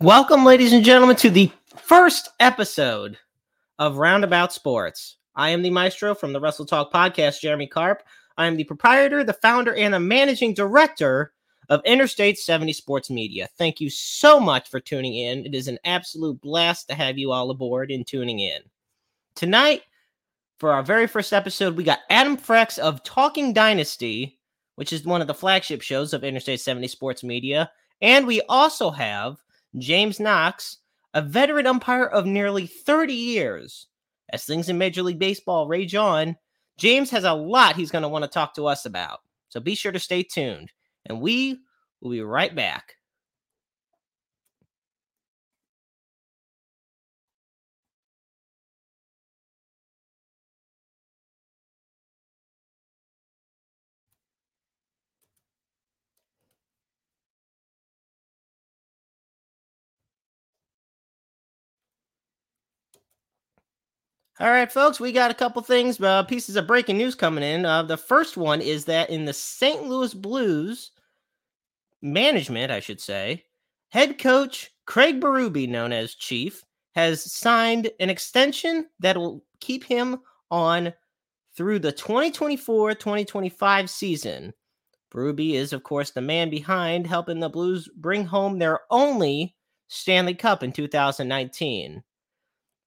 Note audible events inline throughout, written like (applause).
Welcome, ladies and gentlemen, to the first episode of Roundabout Sports. I am the maestro from the Wrestle Talk podcast, Jeremy Karp. I am the proprietor, the founder, and the managing director of Interstate 70 Sports Media. Thank you so much for tuning in. It is an absolute blast to have you all aboard and tuning in. Tonight, for our very first episode, we got Adam Frex of Talking Dynasty, which is one of the flagship shows of Interstate 70 Sports Media. And we also have James Knox, a veteran umpire of nearly 30 years. As things in Major League Baseball rage on, James has a lot he's going to want to talk to us about. So be sure to stay tuned, and we will be right back. All right, folks, we got a couple things, uh, pieces of breaking news coming in. Uh, the first one is that in the St. Louis Blues management, I should say, head coach Craig Berube, known as Chief, has signed an extension that will keep him on through the 2024 2025 season. Berube is, of course, the man behind helping the Blues bring home their only Stanley Cup in 2019.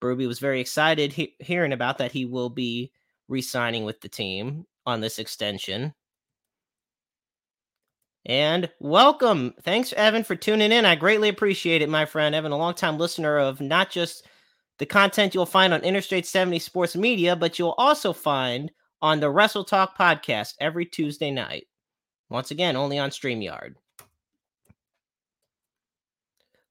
Berube was very excited he- hearing about that he will be re-signing with the team on this extension. And welcome. Thanks, Evan, for tuning in. I greatly appreciate it, my friend. Evan, a longtime listener of not just the content you'll find on Interstate 70 Sports Media, but you'll also find on the Wrestle Talk podcast every Tuesday night. Once again, only on StreamYard.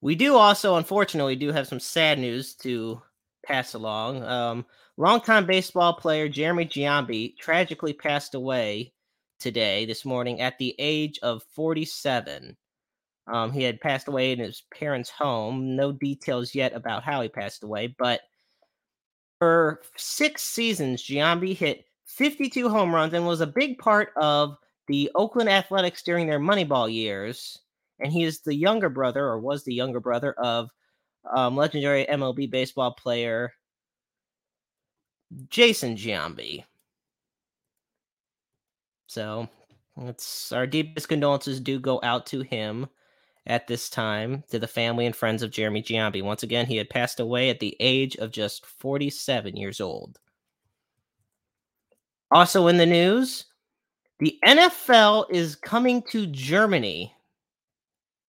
We do also, unfortunately, do have some sad news to pass along. Um, longtime baseball player Jeremy Giambi tragically passed away today, this morning, at the age of 47. Um, he had passed away in his parents' home. No details yet about how he passed away, but for six seasons, Giambi hit 52 home runs and was a big part of the Oakland Athletics during their Moneyball years. And he is the younger brother, or was the younger brother, of um, legendary MLB baseball player Jason Giambi. So it's our deepest condolences do go out to him at this time, to the family and friends of Jeremy Giambi. Once again, he had passed away at the age of just 47 years old. Also in the news, the NFL is coming to Germany.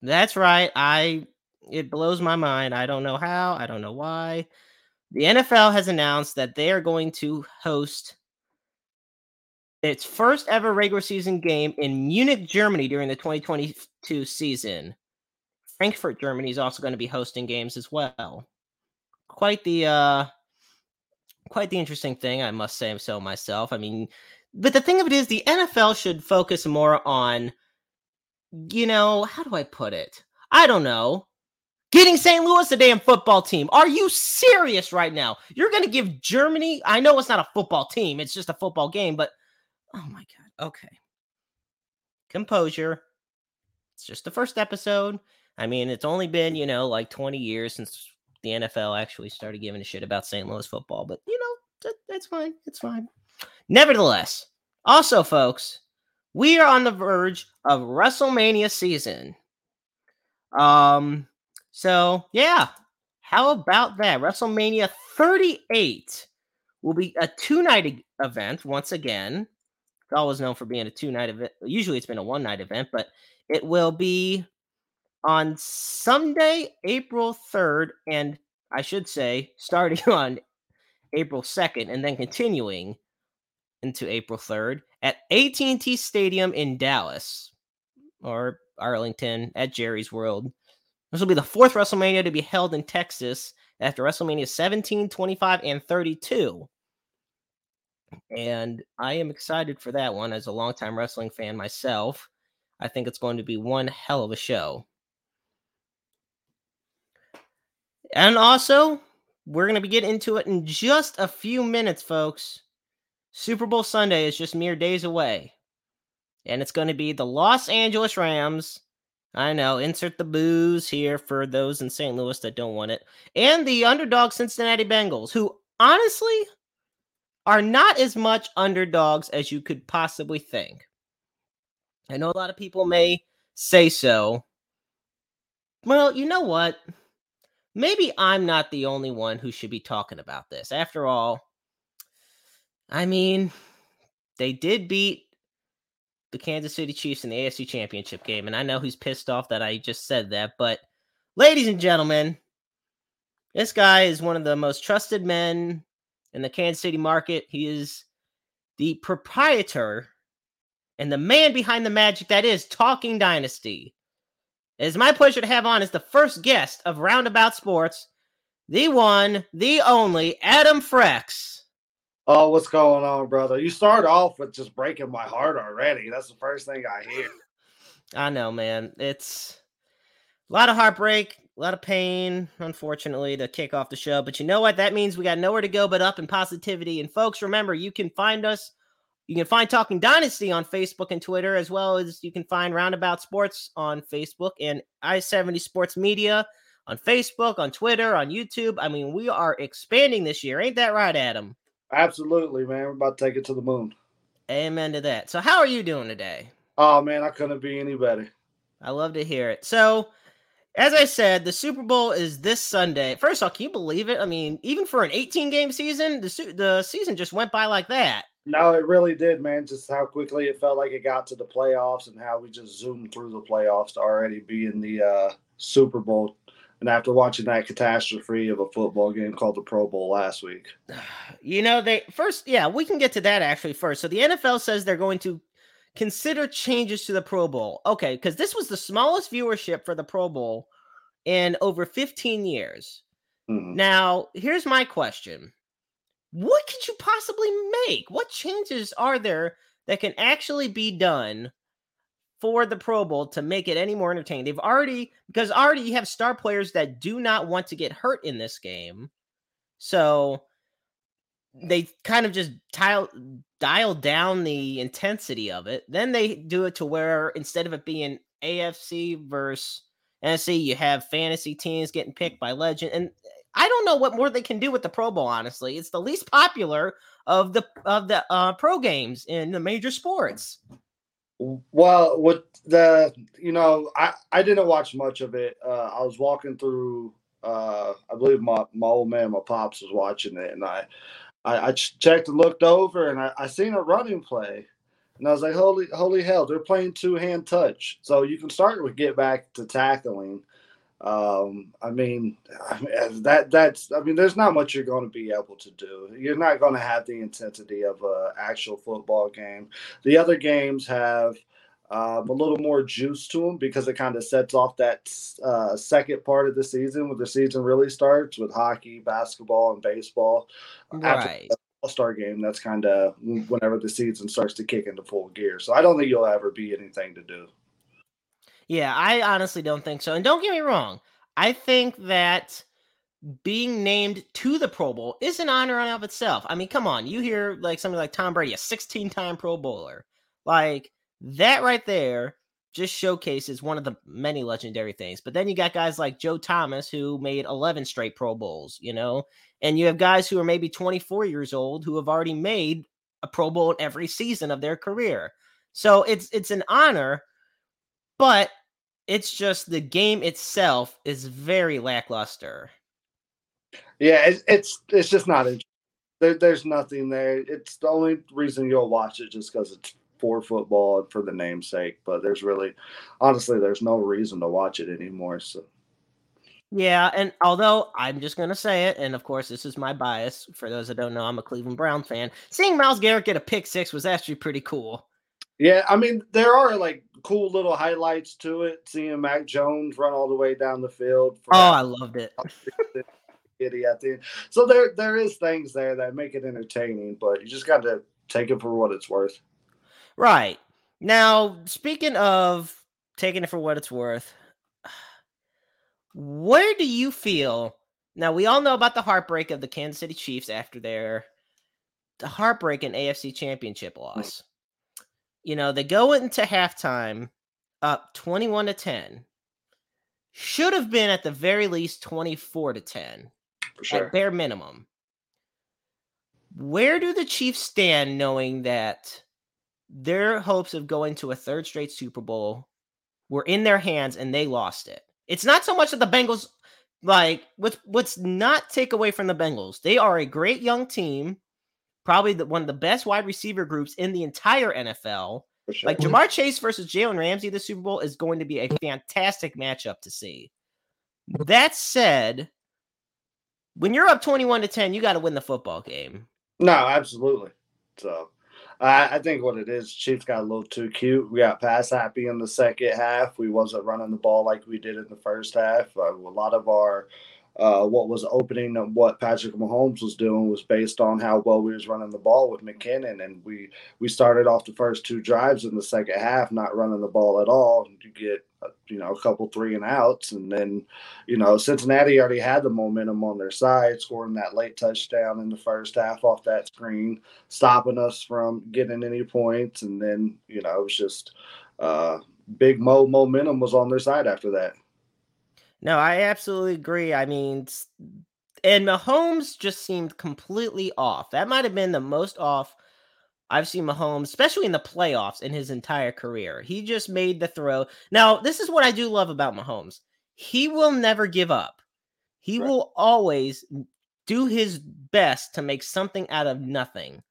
That's right. I it blows my mind. I don't know how, I don't know why. The NFL has announced that they are going to host its first ever regular season game in Munich, Germany during the 2022 season. Frankfurt, Germany is also going to be hosting games as well. Quite the uh quite the interesting thing, I must say so myself. I mean, but the thing of it is the NFL should focus more on you know, how do I put it? I don't know getting St. Louis a damn football team. Are you serious right now? You're going to give Germany, I know it's not a football team, it's just a football game, but oh my God. Okay. Composure. It's just the first episode. I mean, it's only been, you know, like 20 years since the NFL actually started giving a shit about St. Louis football, but you know, that's fine. It's fine. Nevertheless, also, folks, we are on the verge of WrestleMania season. Um, so, yeah, how about that? WrestleMania 38 will be a two night event once again. It's always known for being a two night event. Usually it's been a one night event, but it will be on Sunday, April 3rd, and I should say (laughs) starting on April 2nd and then continuing into April 3rd at AT&T Stadium in Dallas or Arlington at Jerry's World. This will be the fourth WrestleMania to be held in Texas after WrestleMania 17, 25, and 32. And I am excited for that one as a longtime wrestling fan myself. I think it's going to be one hell of a show. And also, we're going to be getting into it in just a few minutes, folks. Super Bowl Sunday is just mere days away. And it's going to be the Los Angeles Rams I know. Insert the booze here for those in St. Louis that don't want it. And the underdog Cincinnati Bengals, who honestly are not as much underdogs as you could possibly think. I know a lot of people may say so. Well, you know what? Maybe I'm not the only one who should be talking about this. After all, I mean, they did beat the Kansas City Chiefs in the AFC Championship game. And I know he's pissed off that I just said that. But, ladies and gentlemen, this guy is one of the most trusted men in the Kansas City market. He is the proprietor and the man behind the magic that is Talking Dynasty. It is my pleasure to have on as the first guest of Roundabout Sports, the one, the only Adam Frex. Oh, what's going on, brother? You start off with just breaking my heart already. That's the first thing I hear. I know, man. It's a lot of heartbreak, a lot of pain, unfortunately, to kick off the show. But you know what? That means we got nowhere to go but up in positivity. And folks, remember, you can find us. You can find Talking Dynasty on Facebook and Twitter, as well as you can find Roundabout Sports on Facebook and I 70 Sports Media on Facebook, on Twitter, on YouTube. I mean, we are expanding this year. Ain't that right, Adam? Absolutely, man. We're about to take it to the moon. Amen to that. So, how are you doing today? Oh man, I couldn't be any better. I love to hear it. So, as I said, the Super Bowl is this Sunday. First of all, can you believe it? I mean, even for an 18 game season, the the season just went by like that. No, it really did, man. Just how quickly it felt like it got to the playoffs and how we just zoomed through the playoffs to already be in the uh, Super Bowl and after watching that catastrophe of a football game called the Pro Bowl last week. (sighs) You know, they first, yeah, we can get to that actually first. So the NFL says they're going to consider changes to the Pro Bowl. Okay, because this was the smallest viewership for the Pro Bowl in over 15 years. Mm-hmm. Now, here's my question What could you possibly make? What changes are there that can actually be done for the Pro Bowl to make it any more entertaining. They've already because already you have star players that do not want to get hurt in this game. So they kind of just tile dial down the intensity of it. Then they do it to where instead of it being AFC versus NFC, you have fantasy teams getting picked by legend. And I don't know what more they can do with the Pro Bowl, honestly. It's the least popular of the of the uh, pro games in the major sports. Well, with the you know, I I didn't watch much of it. Uh, I was walking through. Uh, I believe my my old man, my pops, was watching it, and I I, I checked and looked over, and I, I seen a running play, and I was like, holy holy hell, they're playing two hand touch. So you can start with get back to tackling. Um, I mean, that that's I mean, there's not much you're going to be able to do. You're not going to have the intensity of an actual football game. The other games have um, a little more juice to them because it kind of sets off that uh, second part of the season when the season really starts with hockey, basketball, and baseball. Right. All Star game, that's kind of whenever the season starts to kick into full gear. So I don't think you'll ever be anything to do. Yeah, I honestly don't think so. And don't get me wrong, I think that being named to the Pro Bowl is an honor in of itself. I mean, come on, you hear like something like Tom Brady, a 16-time Pro Bowler. Like that right there just showcases one of the many legendary things. But then you got guys like Joe Thomas who made 11 straight Pro Bowls, you know, and you have guys who are maybe 24 years old who have already made a Pro Bowl every season of their career. So it's it's an honor, but it's just the game itself is very lackluster. Yeah, it's it's, it's just not there, there's nothing there. It's the only reason you'll watch it just because it's for football and for the namesake. But there's really, honestly, there's no reason to watch it anymore. So. Yeah, and although I'm just gonna say it, and of course this is my bias. For those that don't know, I'm a Cleveland Browns fan. Seeing Myles Garrett get a pick six was actually pretty cool. Yeah, I mean there are like cool little highlights to it. Seeing Mac Jones run all the way down the field. oh, I loved it. (laughs) Giddy at the end. So there there is things there that make it entertaining, but you just got to take it for what it's worth. Right now, speaking of taking it for what it's worth, where do you feel? Now we all know about the heartbreak of the Kansas City Chiefs after their the heartbreaking AFC Championship loss you know, they go into halftime up 21 to 10 should have been at the very least 24 to 10 For sure. at bare minimum. Where do the Chiefs stand knowing that their hopes of going to a third straight Super Bowl were in their hands and they lost it? It's not so much that the Bengals like what's what's not take away from the Bengals. They are a great young team, probably the, one of the best wide receiver groups in the entire NFL. Sure. Like Ja'Marr Chase versus Jalen Ramsey, the Super Bowl is going to be a fantastic matchup to see. That said, when you're up 21 to 10, you got to win the football game. No, absolutely. So I, I think what it is, Chiefs got a little too cute. We got pass happy in the second half. We wasn't running the ball like we did in the first half. Uh, a lot of our uh, what was opening of what Patrick Mahomes was doing was based on how well we was running the ball with McKinnon, and we we started off the first two drives in the second half not running the ball at all. You get you know a couple three and outs, and then you know Cincinnati already had the momentum on their side, scoring that late touchdown in the first half off that screen, stopping us from getting any points, and then you know it was just uh, big mo momentum was on their side after that. No, I absolutely agree. I mean, and Mahomes just seemed completely off. That might have been the most off I've seen Mahomes, especially in the playoffs in his entire career. He just made the throw. Now, this is what I do love about Mahomes. He will never give up. He Right. will always do his best to make something out of nothing.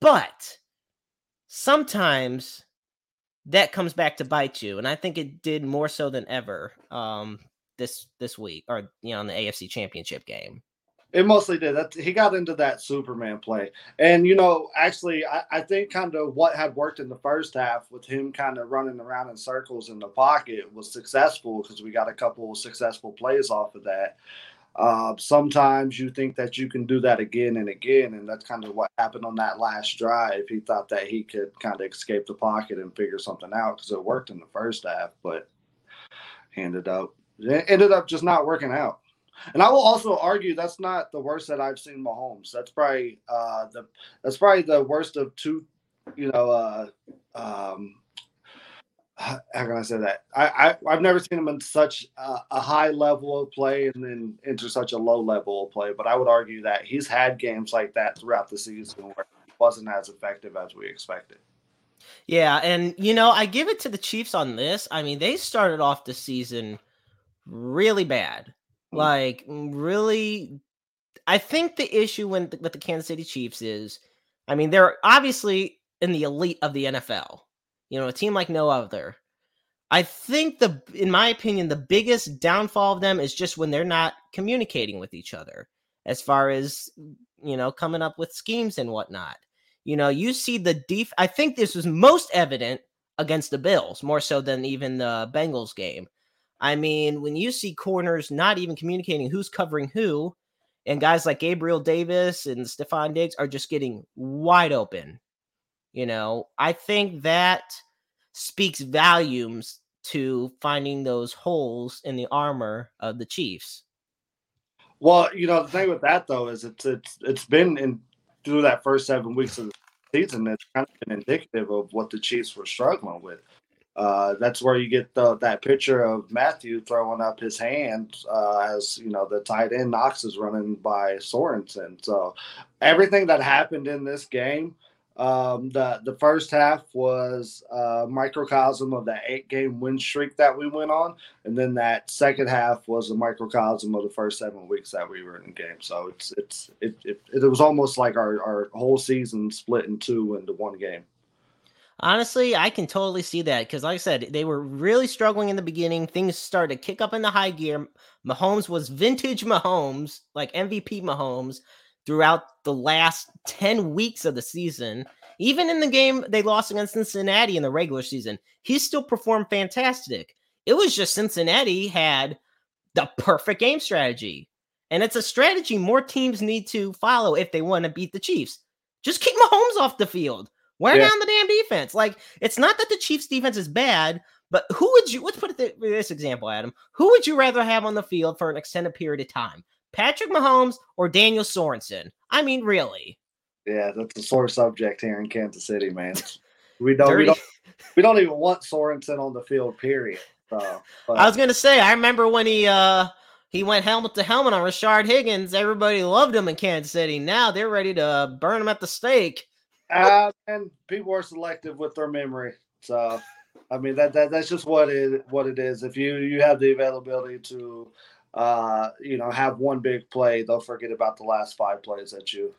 But sometimes that comes back to bite you, and I think it did more so than ever um, this this week, or you know, in the AFC Championship game. It mostly did. That he got into that Superman play, and you know, actually, I, I think kind of what had worked in the first half with him kind of running around in circles in the pocket was successful because we got a couple successful plays off of that. Uh, sometimes you think that you can do that again and again, and that's kind of what happened on that last drive. He thought that he could kind of escape the pocket and figure something out because it worked in the first half, but ended up ended up just not working out. And I will also argue that's not the worst that I've seen Mahomes. That's probably uh, the that's probably the worst of two. You know, uh, um, how can I say that? I, I I've never seen him in such a, a high level of play and then into such a low level of play. But I would argue that he's had games like that throughout the season where he wasn't as effective as we expected. Yeah, and you know, I give it to the Chiefs on this. I mean, they started off the season really bad. Mm. Like really I think the issue when with the Kansas City Chiefs is I mean, they're obviously in the elite of the NFL. You know, a team like no other. I think the in my opinion the biggest downfall of them is just when they're not communicating with each other as far as you know coming up with schemes and whatnot. You know, you see the def. I think this was most evident against the Bills more so than even the Bengals game. I mean, when you see corners not even communicating who's covering who, and guys like Gabriel Davis and Stefon Diggs are just getting wide open. You know, I think that speaks volumes to finding those holes in the armor of the Chiefs. Well, you know the thing with that though is it's it's it's been in through that first seven weeks of the season. It's kind of been indicative of what the Chiefs were struggling with. Uh, that's where you get the, that picture of Mathieu throwing up his hand uh, as you know the tight end Knox is running by Sorensen. So everything that happened in this game, um, the the first half was a microcosm of the eight game win streak that we went on, and then that second half was a microcosm of the first seven weeks that we were in the game. So it's it's it it, it was almost like our our whole season split in two into one game. Honestly, I can totally see that because, like I said, they were really struggling in the beginning. Things started to kick up in the high gear. Mahomes was vintage Mahomes, like MVP Mahomes, throughout the last 10 weeks of the season. Even in the game they lost against Cincinnati in the regular season, he still performed fantastic. It was just Cincinnati had the perfect game strategy. And it's a strategy more teams need to follow if they want to beat the Chiefs. Just keep (laughs) Mahomes off the field. Wear Yeah. down the damn defense. Like it's not that the Chiefs defense is bad, but who would you let's put it th- this example, Adam? Who would you rather have on the field for an extended period of time? Patrick Mahomes or Daniel Sorensen? I mean, really. Yeah, that's a sore subject here in Kansas City, man. (laughs) We don't we don't we don't even want Sorensen on the field. Period. (laughs) So, but, I was gonna say, I remember when he uh he went helmet to helmet on Rashard Higgins. Everybody loved him in Kansas City. Now they're ready to burn him at the stake. uh, and people are selective with their memory. So, I mean that, that that's just what it what it is. If you you have the availability to, uh, you know, have one big play, they'll forget about the last five plays that you.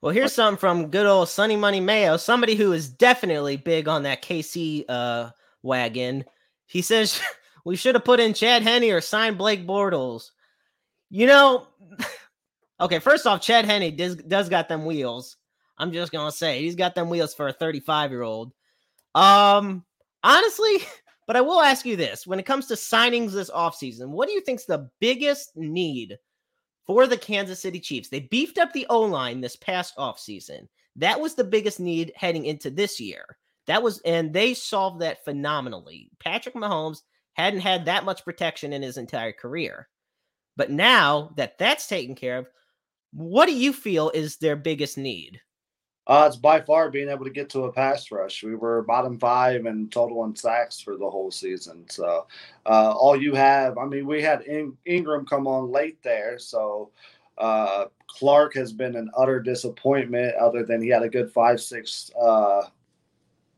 Well, here's something from good old Sunny Money Mayo, somebody who is definitely big on that KC uh, wagon. He says (laughs) we should have put in Chad Henne or signed Blake Bortles. You know, (laughs) okay, first off, Chad Henne does, does got them wheels. I'm just gonna say he's got them wheels for a 35 year old. Um, honestly, (laughs) but I will ask you this: when it comes to signings this offseason, what do you think's the biggest need for the Kansas City Chiefs? They beefed up the O line this past offseason. That was the biggest need heading into this year. That was, and they solved that phenomenally. Patrick Mahomes hadn't had that much protection in his entire career. But now that that's taken care of, what do you feel is their biggest need? Uh, it's by far being able to get to a pass rush. We were bottom five in total in sacks for the whole season. So, uh, all you have, I mean, we had In- Ingram come on late there. So, uh, Clark has been an utter disappointment, other than he had a good five, six uh,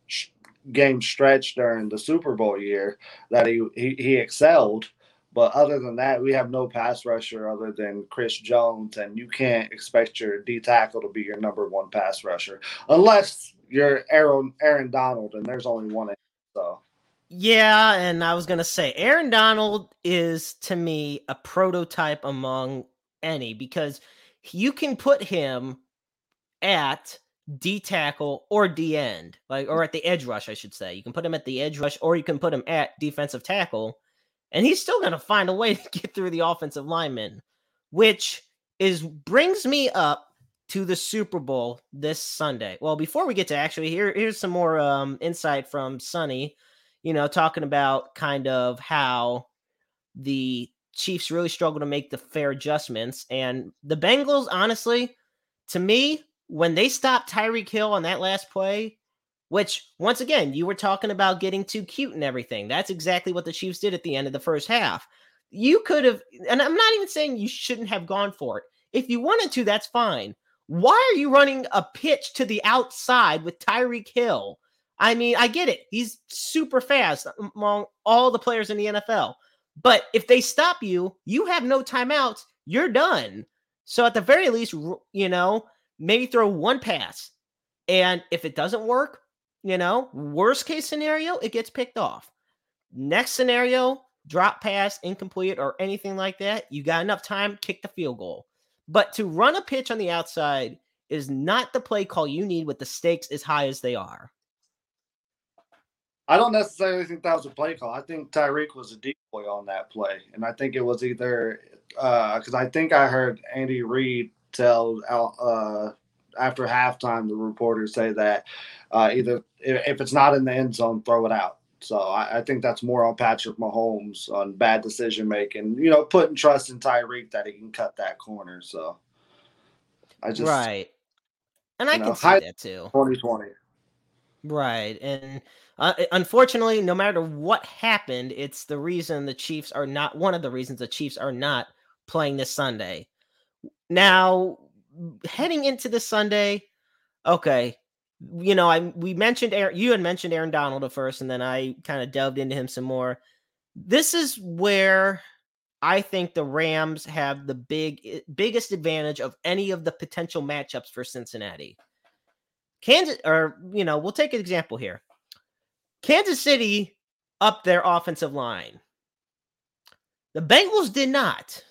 sh- game stretch during the Super Bowl year that he, he, he excelled. But other than that, we have no pass rusher other than Chris Jones, and you can't expect your D tackle to be your number one pass rusher unless you're Aaron Aaron Donald, and there's only one. So. Yeah, and I was gonna say Aaron Donald is to me a prototype among any because you can put him at D tackle or D end, like or at the edge rush, I should say. You can put him at the edge rush, or you can put him at defensive tackle and he's still going to find a way (laughs) to get through the offensive linemen, which is brings me up to the Super Bowl this Sunday. Well, before we get to actually here, here's some more um, insight from Sonny. You know, talking about kind of how the Chiefs really struggle to make the fair adjustments, and the Bengals, honestly, to me, when they stopped Tyreek Hill on that last play, which, once again, you were talking about getting too cute and everything. That's exactly what the Chiefs did at the end of the first half. You could have, and I'm not even saying you shouldn't have gone for it. If you wanted to, that's fine. Why are you running a pitch to the outside with Tyreek Hill? I mean, I get it. He's super fast among all the players in the NFL. But if they stop you, you have no timeouts. You're done. So at the very least, you know, maybe throw one pass. And if it doesn't work, you know, worst case scenario, it gets picked off. Next scenario, drop pass, incomplete, or anything like that. You got enough time, kick the field goal. But to run a pitch on the outside is not the play call you need with the stakes as high as they are. I don't necessarily think that was a play call. I think Tyreek was a decoy on that play, and I think it was either because uh, I think I heard Andy Reid tell uh, after halftime, the reporters say that uh, either if it's not in the end zone, throw it out. So I, I, think that's more on Patrick Mahomes on bad decision making. You know, putting trust in Tyreek that he can cut that corner. So I just right, and I know, can see that too. Twenty twenty. Right, and uh, unfortunately, no matter what happened, it's the reason the Chiefs are not one of the reasons the Chiefs are not playing this Sunday. Now, heading into the Sunday, okay, you know, I we mentioned Aaron, you had mentioned Aaron Donald at first, and then I kind of delved into him some more. This is where I think the Rams have the big biggest advantage of any of the potential matchups for Cincinnati. Kansas, or you know, we'll take an example here. Kansas City up their offensive line. The Bengals did not.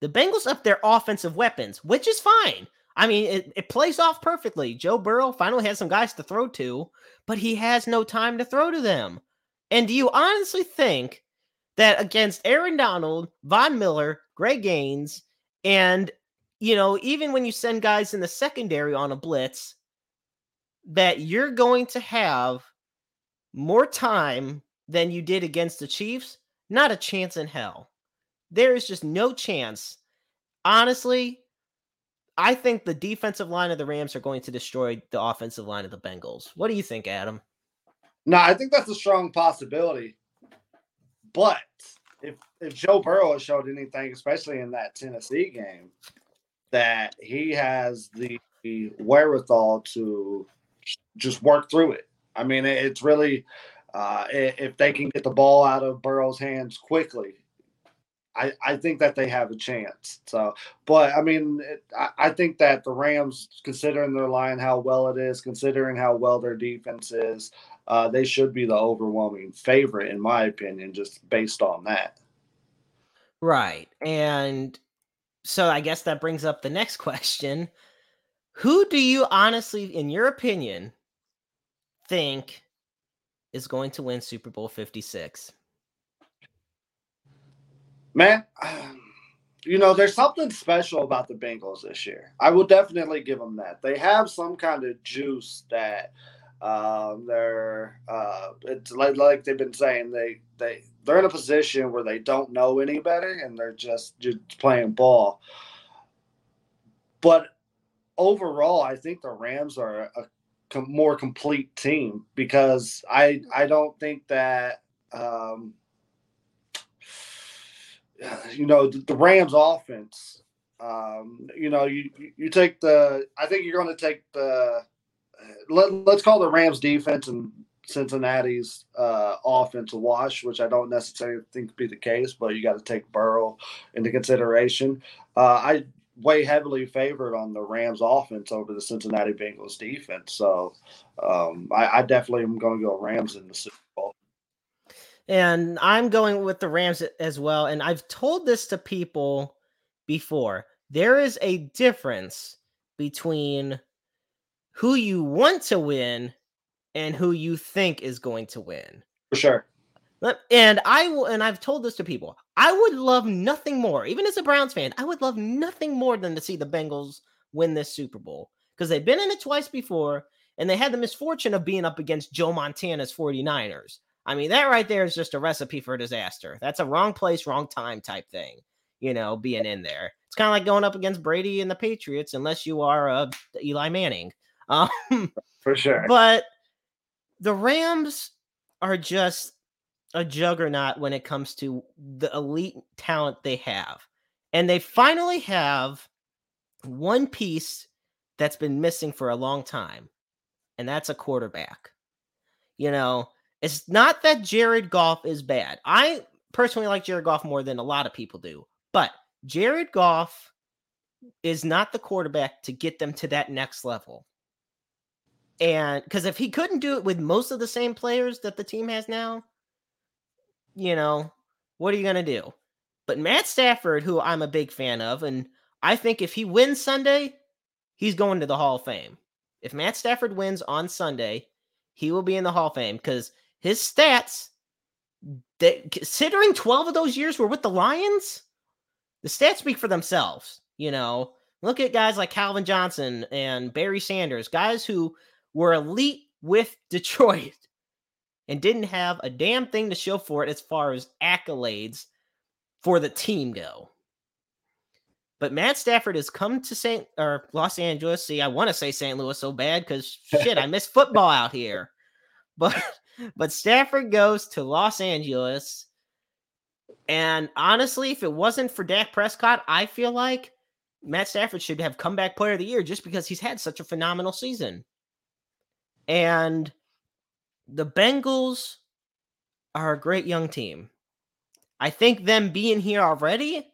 The Bengals up their offensive weapons, which is fine. I mean, it, it plays off perfectly. Joe Burrow finally has some guys to throw to, but he has no time to throw to them. And do you honestly think that against Aaron Donald, Von Miller, Greg Gaines, and you know, even when you send guys in the secondary on a blitz, that you're going to have more time than you did against the Chiefs? Not a chance in hell. There is just no chance. Honestly, I think the defensive line of the Rams are going to destroy the offensive line of the Bengals. What do you think, Adam? No, I think that's a strong possibility. But if if Joe Burrow has showed anything, especially in that Tennessee game, that he has the wherewithal to just work through it. I mean, it's really uh, if they can get the ball out of Burrow's hands quickly, I, I think that they have a chance. So, but I mean, it, I, I think that the Rams, considering their line, how well it is, considering how well their defense is, uh, they should be the overwhelming favorite, in my opinion, just based on that. Right. And so I guess that brings up the next question. Who do you honestly, in your opinion, think is going to win Super Bowl 56? Man, you know, there's something special about the Bengals this year. I will definitely give them that. They have some kind of juice that um, they're uh, it's like like they've been saying they they they're in a position where they don't know any better and they're just just playing ball. But overall, I think the Rams are a com- more complete team because I I don't think that um, (sighs) you know the, Rams offense. Um, you know, you you take the. I think you're going to take the. Let, let's call the Rams defense and Cincinnati's uh, offense a wash, which I don't necessarily think be the case, but you got to take Burrow into consideration. Uh, I way heavily favored on the Rams offense over the Cincinnati Bengals defense. So um, I, I, definitely am going to go Rams in the Super. And I'm going with the Rams as well. And I've told this to people before. There is a difference between who you want to win and who you think is going to win. For sure. And I will, and I've told this to people. I would love nothing more, even as a Browns fan. I would love nothing more than to see the Bengals win this Super Bowl because they've been in it twice before, and they had the misfortune of being up against Joe Montana's 49ers. I mean, that right there is just a recipe for disaster. That's a wrong place, wrong time type thing, you know, being in there. It's kind of like going up against Brady and the Patriots, unless you are uh, Eli Manning. (laughs) Um, for sure. But the Rams are just a juggernaut when it comes to the elite talent they have. And they finally have one piece that's been missing for a long time, and that's a quarterback. You know, it's not that Jared Goff is bad. I personally like Jared Goff more than a lot of people do, but Jared Goff is not the quarterback to get them to that next level. And because if he couldn't do it with most of the same players that the team has now, you know, what are you going to do? But Matt Stafford, who I'm a big fan of, and I think if he wins Sunday, he's going to the Hall of Fame. If Matt Stafford wins on Sunday, he will be in the Hall of Fame because his stats, that considering 12 of those years were with the Lions, the stats speak for themselves. You know, look at guys like Calvin Johnson and Barry Sanders, guys who were elite with (laughs) Detroit and didn't have a damn thing to show for it as far as accolades for the team go. But Matt Stafford has come to St. or Los Angeles. See, I want to say St. Louis so bad because shit, I miss football out here. (laughs) But but Stafford goes to Los Angeles. And honestly, if it wasn't for Dak Prescott, I feel like Matt Stafford should have comeback player of the year just because he's had such a phenomenal season. And the Bengals are a great young team. I think them being here already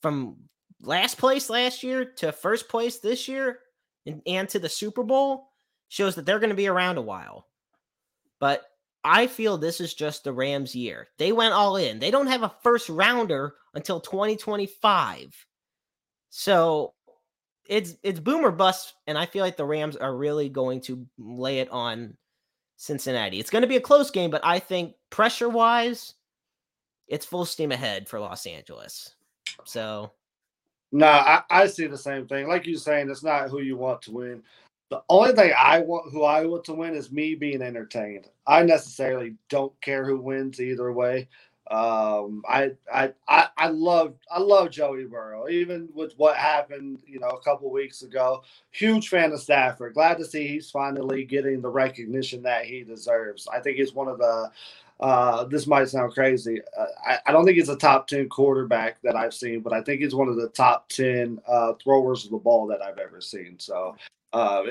from last place last year to first place this year and, and to the Super Bowl shows that they're going to be around a while. But I feel this is just the Rams' year. They went all in. They don't have a first rounder until 2025. So it's it's boomer bust, and I feel like the Rams are really going to lay it on Cincinnati. It's going to be a close game, but I think pressure wise, it's full steam ahead for Los Angeles. So, no, I, I see the same thing. Like you're saying, it's not who you want to win. The only thing I want, who I want to win, is me being entertained. I necessarily don't care who wins either way. Um, I, I, I, I love, I love Joey Burrow, even with what happened, you know, a couple weeks ago. Huge fan of Stafford. Glad to see he's finally getting the recognition that he deserves. I think he's one of the. Uh, this might sound crazy. Uh, I, I, don't think he's a top 10 quarterback that I've seen, but I think he's one of the top 10 uh, throwers of the ball that I've ever seen. So uh,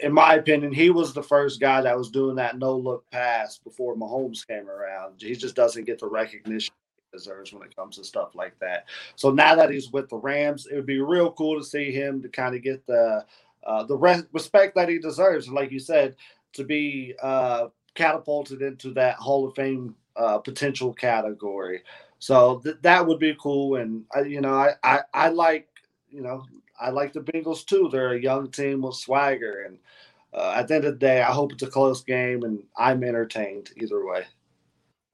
in my opinion, he was the first guy that was doing that no look pass before Mahomes came around. He just doesn't get the recognition he deserves when it comes to stuff like that. So now that he's with the Rams, it would be real cool to see him to kind of get the uh, the re- respect that he deserves, and like you said, to be uh, catapulted into that Hall of Fame uh, potential category. So th- that would be cool, and I, you know, I, I I like you know I like the Bengals too. They're a young team with swagger, and uh, at the end of the day, I hope it's a close game, and I'm entertained either way.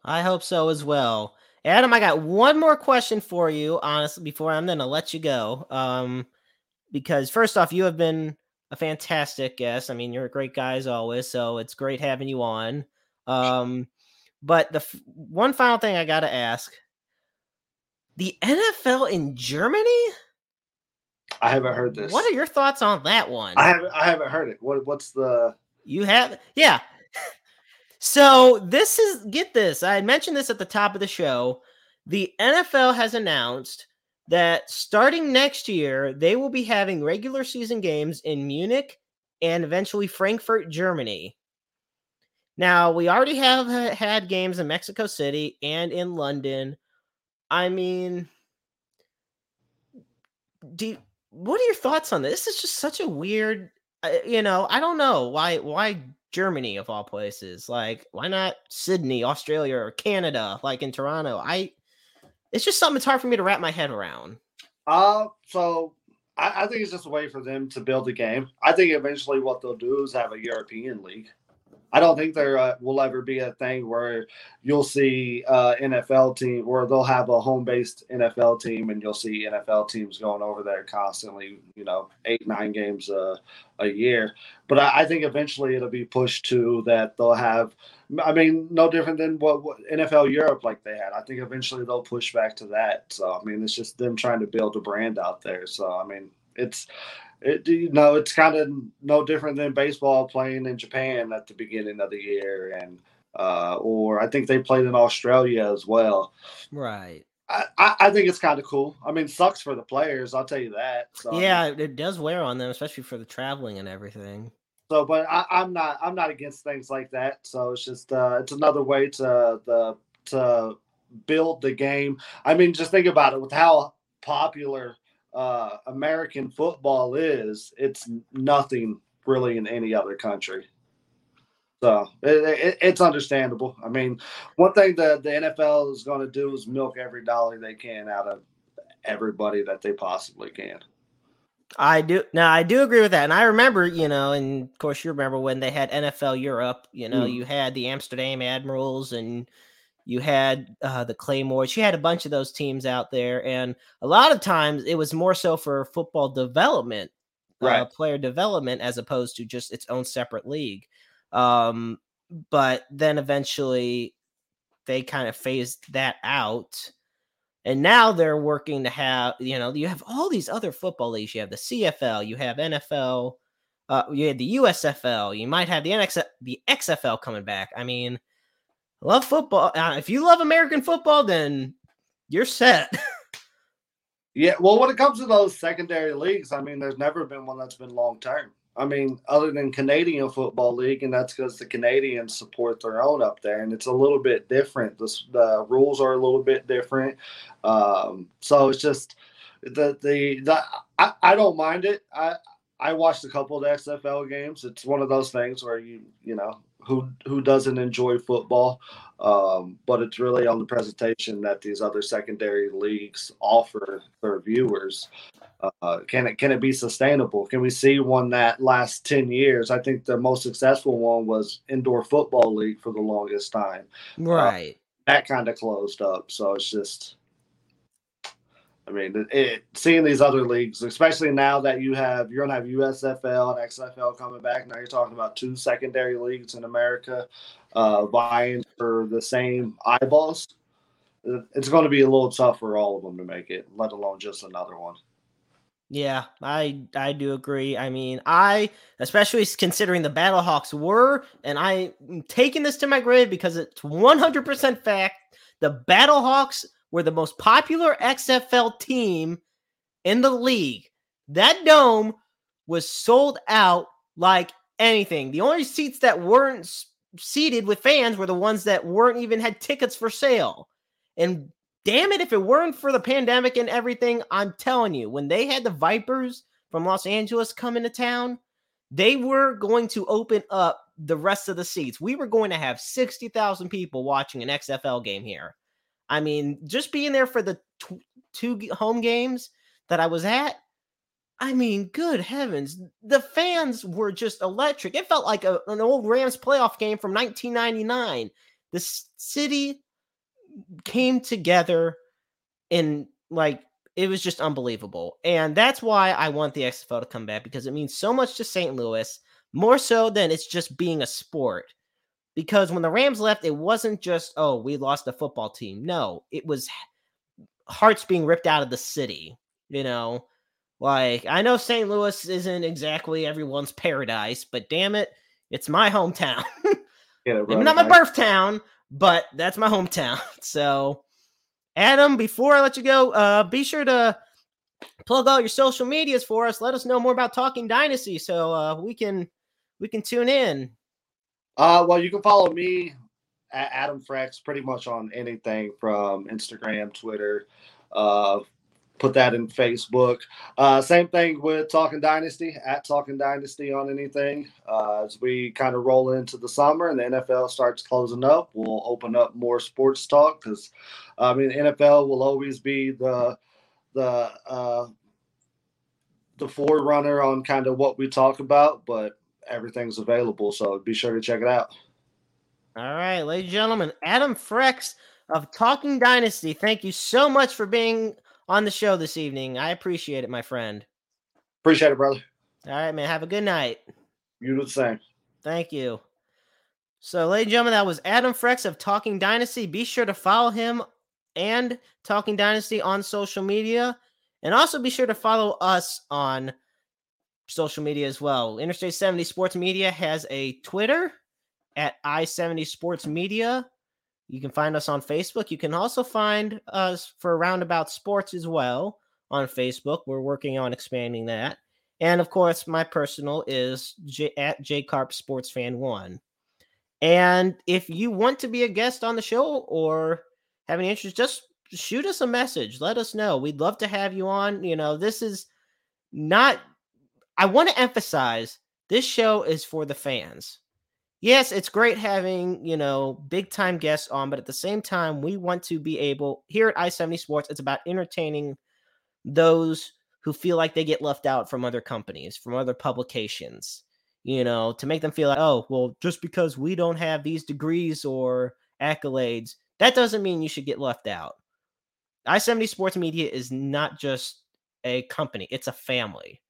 I hope so as well. Adam, I got one more question for you, honestly, before I'm going to let you go. Um, because first off, you have been a fantastic guest. I mean, you're a great guy as always, so it's great having you on. Um, but the f- one final thing I got to ask: the NFL in Germany I haven't heard this. What are your thoughts on that one? I haven't. I haven't heard it. What? What's the? You have? Yeah. So this is get this. I mentioned this at the top of the show. The NFL has announced that starting next year, they will be having regular season games in Munich and eventually Frankfurt, Germany. Now, we already have had games in Mexico City and in London. I mean, do what are your thoughts on this? This is just such a weird, uh, you know, I don't know why why Germany of all places. Like why not Sydney, Australia or Canada like in Toronto? I it's just something that's hard for me to wrap my head around. Uh so I, I think it's just a way for them to build a game. I think eventually what they'll do is have a European league. I don't think there uh, will ever be a thing where you'll see uh, NFL team where they'll have a home based NFL team and you'll see NFL teams going over there constantly, you know, eight, nine games a, a year. But I, I think eventually it'll be pushed to that they'll have, I mean, no different than what, what NFL Europe like they had. I think eventually they'll push back to that. So, I mean, it's just them trying to build a brand out there. So, I mean, it's it, you know, it's kind of no different than baseball playing in Japan at the beginning of the year, and uh, or I think they played in Australia as well. Right. I, I think it's kind of cool. I mean, sucks for the players. I'll tell you that. So, yeah, it does wear on them, especially for the traveling and everything. So, but I, am not I'm not against things like that. So it's just uh, it's another way to the to build the game. I mean, just think about it with how popular uh, American football is, it's nothing really in any other country. So it, it, it's understandable. I mean, one thing that the NFL is going to do is milk every dollar they can out of everybody that they possibly can. I do now. I do agree with that, and I remember, you know, and of course, you remember when they had NFL Europe. You know, mm. you had the Amsterdam Admirals and you had uh, the Claymores, you had a bunch of those teams out there, and a lot of times it was more so for football development, uh, right. uh, player development, as opposed to just its own separate league. Um, but then eventually they kind of phased that out. And now they're working to have, you know, you have all these other football leagues. You have the CFL, you have NFL, uh, you had the USFL, you might have the NX, the XFL coming back. I mean, love football. Uh, if you love American football, then you're set. (laughs) yeah, well, when it comes to those secondary leagues, I mean, there's never been one that's been long term. I mean, other than Canadian Football League, and that's because the Canadians support their own up there, and it's a little bit different. The, the rules are a little bit different, um, so it's just the the, the I, I don't mind it. I I watched a couple of XFL games. It's one of those things where you you know who who doesn't enjoy football, um, but it's really on the presentation that these other secondary leagues offer their viewers. Uh, can it can it be sustainable? Can we see one that lasts ten years? I think the most successful one was indoor football league for the longest time. Uh, right. Uh, that kind of closed up, so it's just I mean, it, seeing these other leagues, especially now that you have you're gonna have USFL and XFL coming back. Now you're talking about two secondary leagues in America uh, vying for the same eyeballs. it's going to be a little tough for all of them to make it, let alone just another one. Yeah, I I do agree. I mean, I especially considering the Battlehawks were, and I'm taking this to my grave because it's 100% fact. The Battlehawks were the most popular XFL team in the league. That dome was sold out like anything. The only seats that weren't seated with fans were the ones that weren't even had tickets for sale. And damn it, if it weren't for the pandemic and everything, I'm telling you, when they had the Vipers from Los Angeles come into town, they were going to open up the rest of the seats. We were going to have 60,000 people watching an XFL game here. I mean, just being there for the t- two home games that I was at, I mean, good heavens, the fans were just electric. It felt like a, an old Rams playoff game from 1999. The city came together and like it was just unbelievable. And that's why I want the XFL to come back because it means so much to St. Louis, more so than it's just being a sport. Because when the Rams left, it wasn't just, oh, we lost a football team. No, it was hearts being ripped out of the city, you know like, I know St. Louis isn't exactly everyone's paradise, but damn it, it's my hometown. (laughs) yeah, right, not my birth town, but that's my hometown. (laughs) So, Adam, before I let you go, uh, be sure to plug all your social medias for us. Let us know more about Talking Dynasty, so uh, we can we can tune in. Uh, well, you can follow me at Adam Frex pretty much on anything from Instagram, Twitter, uh, put that in Facebook. Uh, same thing with Talking Dynasty at Talking Dynasty on anything. Uh, as we kind of roll into the summer and the NFL starts closing up, we'll open up more sports talk because I mean NFL will always be the the uh, the forerunner on kind of what we talk about, but everything's available, so be sure to check it out. All right, ladies and gentlemen, Adam Frex of Talking Dynasty. Thank you so much for being on the show this evening. I appreciate it, my friend. Appreciate it, brother. All right, man. Have a good night. You do the same. Thank you. So, ladies and gentlemen, that was Adam Frex of Talking Dynasty. Be sure to follow him and Talking Dynasty on social media. And also be sure to follow us on social media as well. Interstate 70 Sports Media has a Twitter at I70 Sports Media. You can find us on Facebook. You can also find us for Roundabout Sports as well on Facebook. We're working on expanding that. And of course, my personal is J- at jcarp sports fan one. And if you want to be a guest on the show or have any interest, just shoot us a message. Let us know. We'd love to have you on. You know, this is not, I want to emphasize this show is for the fans yes, it's great having, you know, big time guests on, but at the same time, we want to be able here at I 70 Sports, it's about entertaining those who feel like they get left out from other companies, from other publications, you know, to make them feel like, oh, well, just because we don't have these degrees or accolades, that doesn't mean you should get left out. I 70 Sports Media is not just a company, it's a family.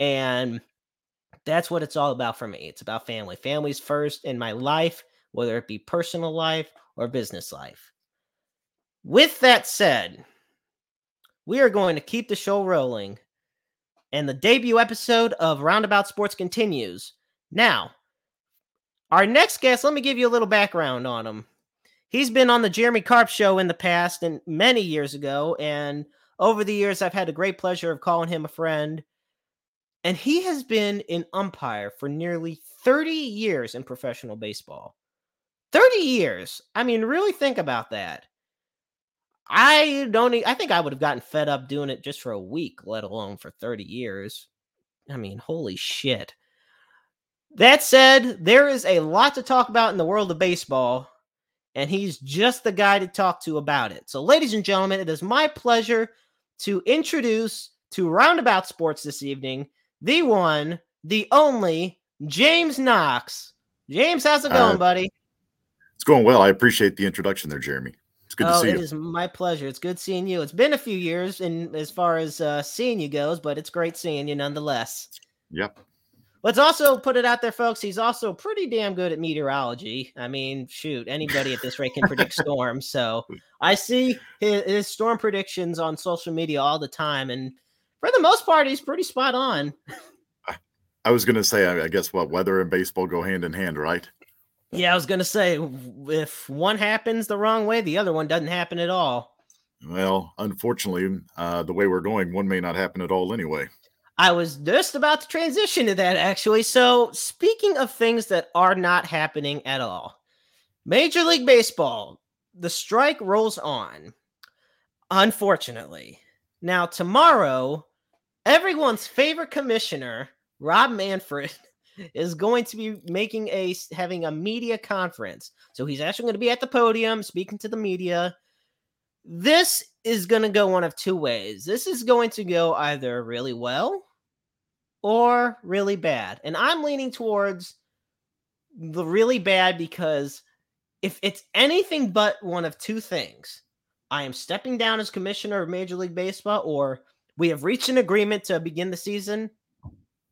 And that's what it's all about for me. It's about family. Family's first in my life, whether it be personal life or business life. With that said, we are going to keep the show rolling. And the debut episode of Roundabout Sports continues. Now, our next guest, let me give you a little background on him. He's been on the Jeremy Carp show in the past and many years ago. And over the years, I've had the great pleasure of calling him a friend and he has been an umpire for nearly 30 years in professional baseball. 30 years. I mean, really think about that. I don't I think I would have gotten fed up doing it just for a week, let alone for 30 years. I mean, holy shit. That said, there is a lot to talk about in the world of baseball, and he's just the guy to talk to about it. So, ladies and gentlemen, it is my pleasure to introduce to Roundabout Sports this evening the one, the only James Knox. James, how's it going, uh, buddy? It's going well. I appreciate the introduction there, Jeremy. It's good oh, to see it you. It is my pleasure. It's good seeing you. It's been a few years, and as far as uh, seeing you goes, but it's great seeing you nonetheless. Yep. Let's also put it out there, folks. He's also pretty damn good at meteorology. I mean, shoot, anybody at this rate can predict storms. So I see his, his, storm predictions on social media all the time, and for the most part, he's pretty spot on. I was going to say, I guess what weather and baseball go hand in hand, right? Yeah, I was going to say, if one happens the wrong way, the other one doesn't happen at all. Well, unfortunately, uh, the way we're going, one may not happen at all anyway. I was just about to transition to that actually. So, speaking of things that are not happening at all, Major League Baseball, the strike rolls on, unfortunately. Now, tomorrow, everyone's favorite commissioner, Rob Manfred, (laughs) is going to be making a having a media conference. So he's actually going to be at the podium speaking to the media. This is going to go one of two ways. This is going to go either really well or really bad. And I'm leaning towards the really bad because if it's anything but one of two things, I am stepping down as commissioner of Major League Baseball, or we have reached an agreement to begin the season,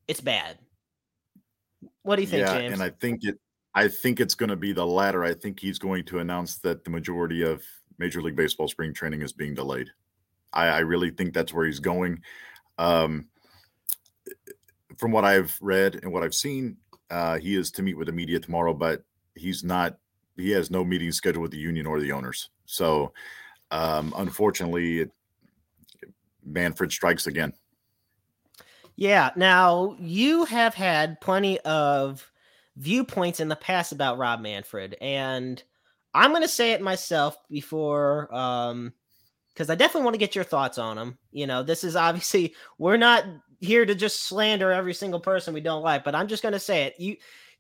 it's bad. What do you think, yeah, James? And I think it I think it's going to be the latter. I think he's going to announce that the majority of Major League Baseball spring training is being delayed. I, I really think that's where he's going. Um, from what I've read and what I've seen, uh, he is to meet with the media tomorrow, but he's not. He has no meeting scheduled with the union or the owners. So, um, unfortunately, it, Manfred strikes again. Yeah. Now you have had plenty of viewpoints in the past about Rob Manfred, and I'm going to say it myself before, um, because I definitely want to get your thoughts on him. You know, this is obviously we're not here to just slander every single person we don't like, but I'm just going to say it. You,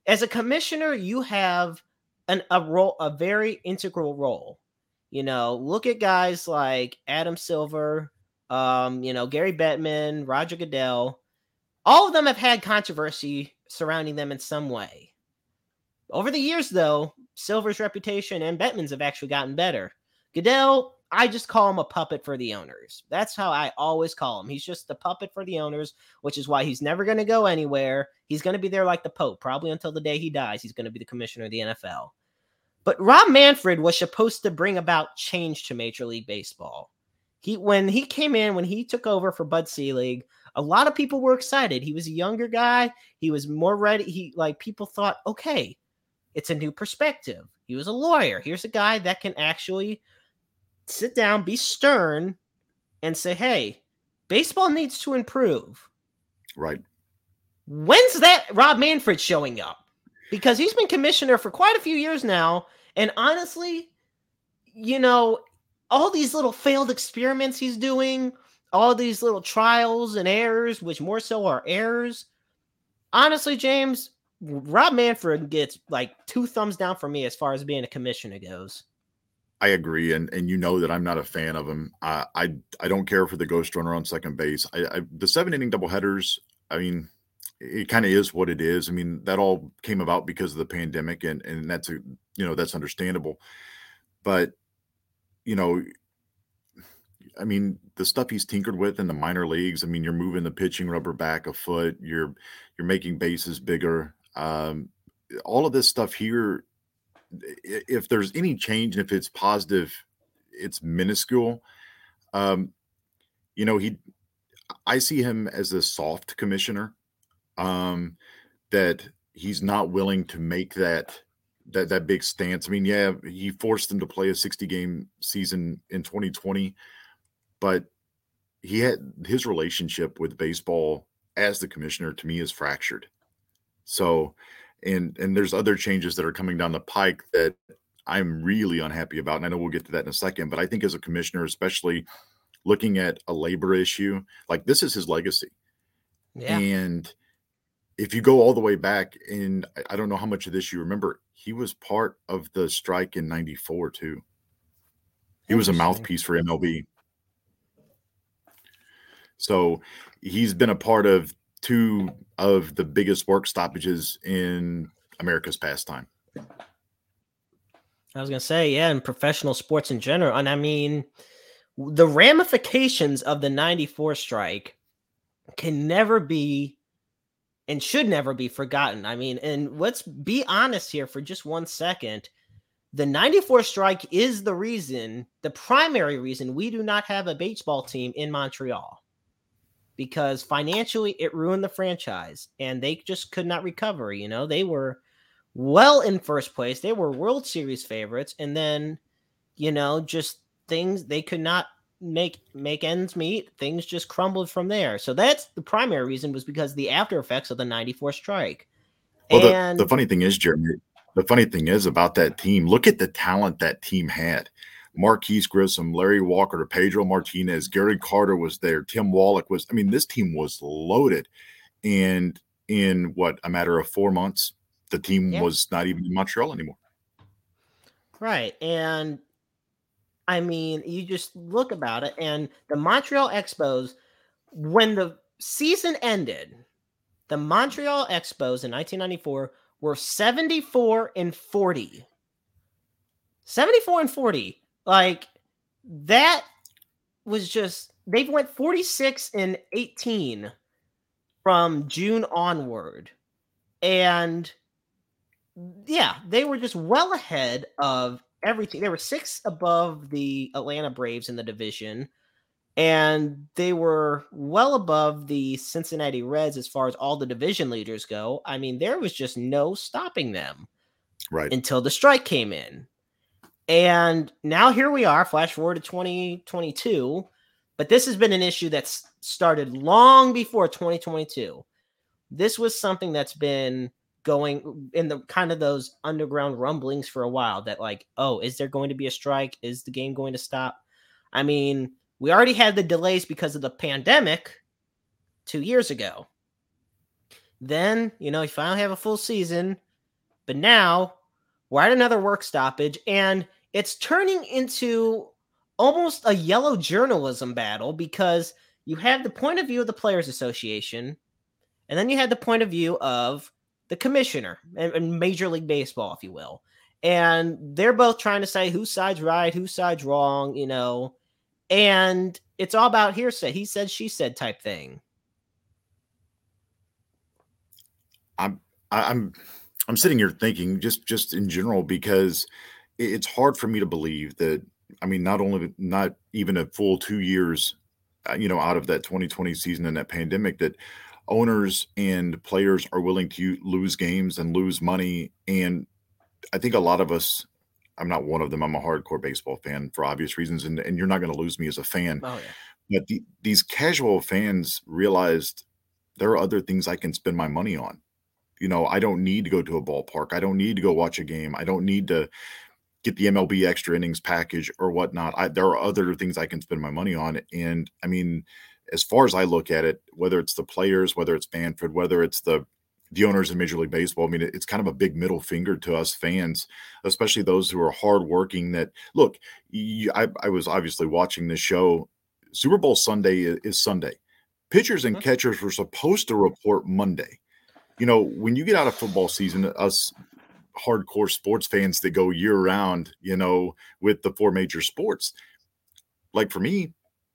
as a commissioner, you have an a role, a very integral role. You know, look at guys like Adam Silver, um, you know, Gary Bettman, Roger Goodell. All of them have had controversy surrounding them in some way. Over the years, though, Silver's reputation and Bettman's have actually gotten better. Goodell, I just call him a puppet for the owners. That's how I always call him. He's just the puppet for the owners, which is why he's never going to go anywhere. He's going to be there like the Pope, probably until the day he dies. He's going to be the commissioner of the NFL. But Rob Manfred was supposed to bring about change to Major League Baseball. He when he came in, when he took over for Bud Selig, a lot of people were excited. He was a younger guy. He was more ready. He like people thought, okay, it's a new perspective. He was a lawyer. Here's a guy that can actually sit down, be stern, and say, hey, baseball needs to improve. Right. When's that Rob Manfred showing up? Because he's been commissioner for quite a few years now. And honestly, you know, all these little failed experiments he's doing, all these little trials and errors, which more so are errors. Honestly, James, Rob Manfred gets like two thumbs down for me as far as being a commissioner goes. I agree, and and you know that I'm not a fan of him. I I, I don't care for the ghost runner on second base. I, I the seven inning double headers. I mean, it kind of is what it is. I mean, that all came about because of the pandemic, and and that's a you know that's understandable. But you know, I mean, the stuff he's tinkered with in the minor leagues. I mean, you're moving the pitching rubber back a foot. You're you're making bases bigger. Um, all of this stuff here, if there's any change and if it's positive, it's minuscule. Um, you know, he, I see him as a soft commissioner. Um, that he's not willing to make that that that big stance. I mean, yeah, he forced them to play a 60 game season in 2020, but he had his relationship with baseball as the commissioner to me is fractured. So, and and there's other changes that are coming down the pike that I'm really unhappy about, and I know we'll get to that in a second. But I think as a commissioner, especially looking at a labor issue, like this is his legacy, yeah. and if you go all the way back, and I don't know how much of this you remember, he was part of the strike in '94 too. He was a mouthpiece for MLB. So he's been a part of two of the biggest work stoppages in America's pastime. I was going to say, yeah, in professional sports in general. And I mean, the ramifications of the 94 strike can never be and should never be forgotten. I mean, and let's be honest here for just one second. The 94 strike is the reason, the primary reason we do not have a baseball team in Montreal because financially it ruined the franchise and they just could not recover. You know, they were well in first place, they were World Series favorites, and then, you know, just things they could not make make ends meet things just crumbled from there so that's the primary reason was because the after effects of the 94 strike well and the, the funny thing is jeremy the funny thing is about that team look at the talent that team had Marquis Grissom, Larry Walker, Pedro Martinez, Gary Carter was there, Tim Wallach was. I mean, this team was loaded, and in what a matter of four months, the team yeah. was not even in Montreal anymore. Right, and I mean, you just look about it, and the Montreal Expos, when the season ended, the Montreal Expos in 1994 were 74 and 40. 74 and 40. Like that was just they went 46 and 18 from June onward. And yeah, they were just well ahead of everything. They were six above the Atlanta Braves in the division, and they were well above the Cincinnati Reds as far as all the division leaders go. I mean, there was just no stopping them. Right. Until the strike came in. And now here we are, flash forward to 2022. But this has been an issue that's started long before 2022. This was something that's been going in the kind of those underground rumblings for a while that like oh is there going to be a strike? Is the game going to stop? I mean we already had the delays because of the pandemic two years ago. Then you know you finally have a full season but now we're at another work stoppage and it's turning into almost a yellow journalism battle because you have the point of view of the players association and then you had the point of view of the commissioner and, Major League Baseball, if you will. And they're both trying to say whose side's right, whose side's wrong, you know. And it's all about hearsay. He said, she said type thing. I'm I'm I'm sitting here thinking just just in general because it's hard for me to believe that I mean not only not even a full 2 years uh, you know out of that 2020 season and that pandemic that owners and players are willing to lose games and lose money. And I think a lot of us, I'm not one of them. I'm a hardcore baseball fan for obvious reasons, and, and you're not going to lose me as a fan. Oh, yeah. But the, these casual fans realized there are other things I can spend my money on. You know, I don't need to go to a ballpark. I don't need to go watch a game. I don't need to get the MLB extra innings package or whatnot. I, there are other things I can spend my money on. And I mean, as far as I look at it, whether it's the players, whether it's Manfred, whether it's the the owners in Major League Baseball, I mean, it's kind of a big middle finger to us fans, especially those who are hardworking. That look, you, I, I, was obviously watching this show. Super Bowl Sunday is, is Sunday. Pitchers and mm-hmm. catchers were supposed to report Monday. You know, when you get out of football season, us hardcore sports fans that go year round, you know, with the four major sports, like for me,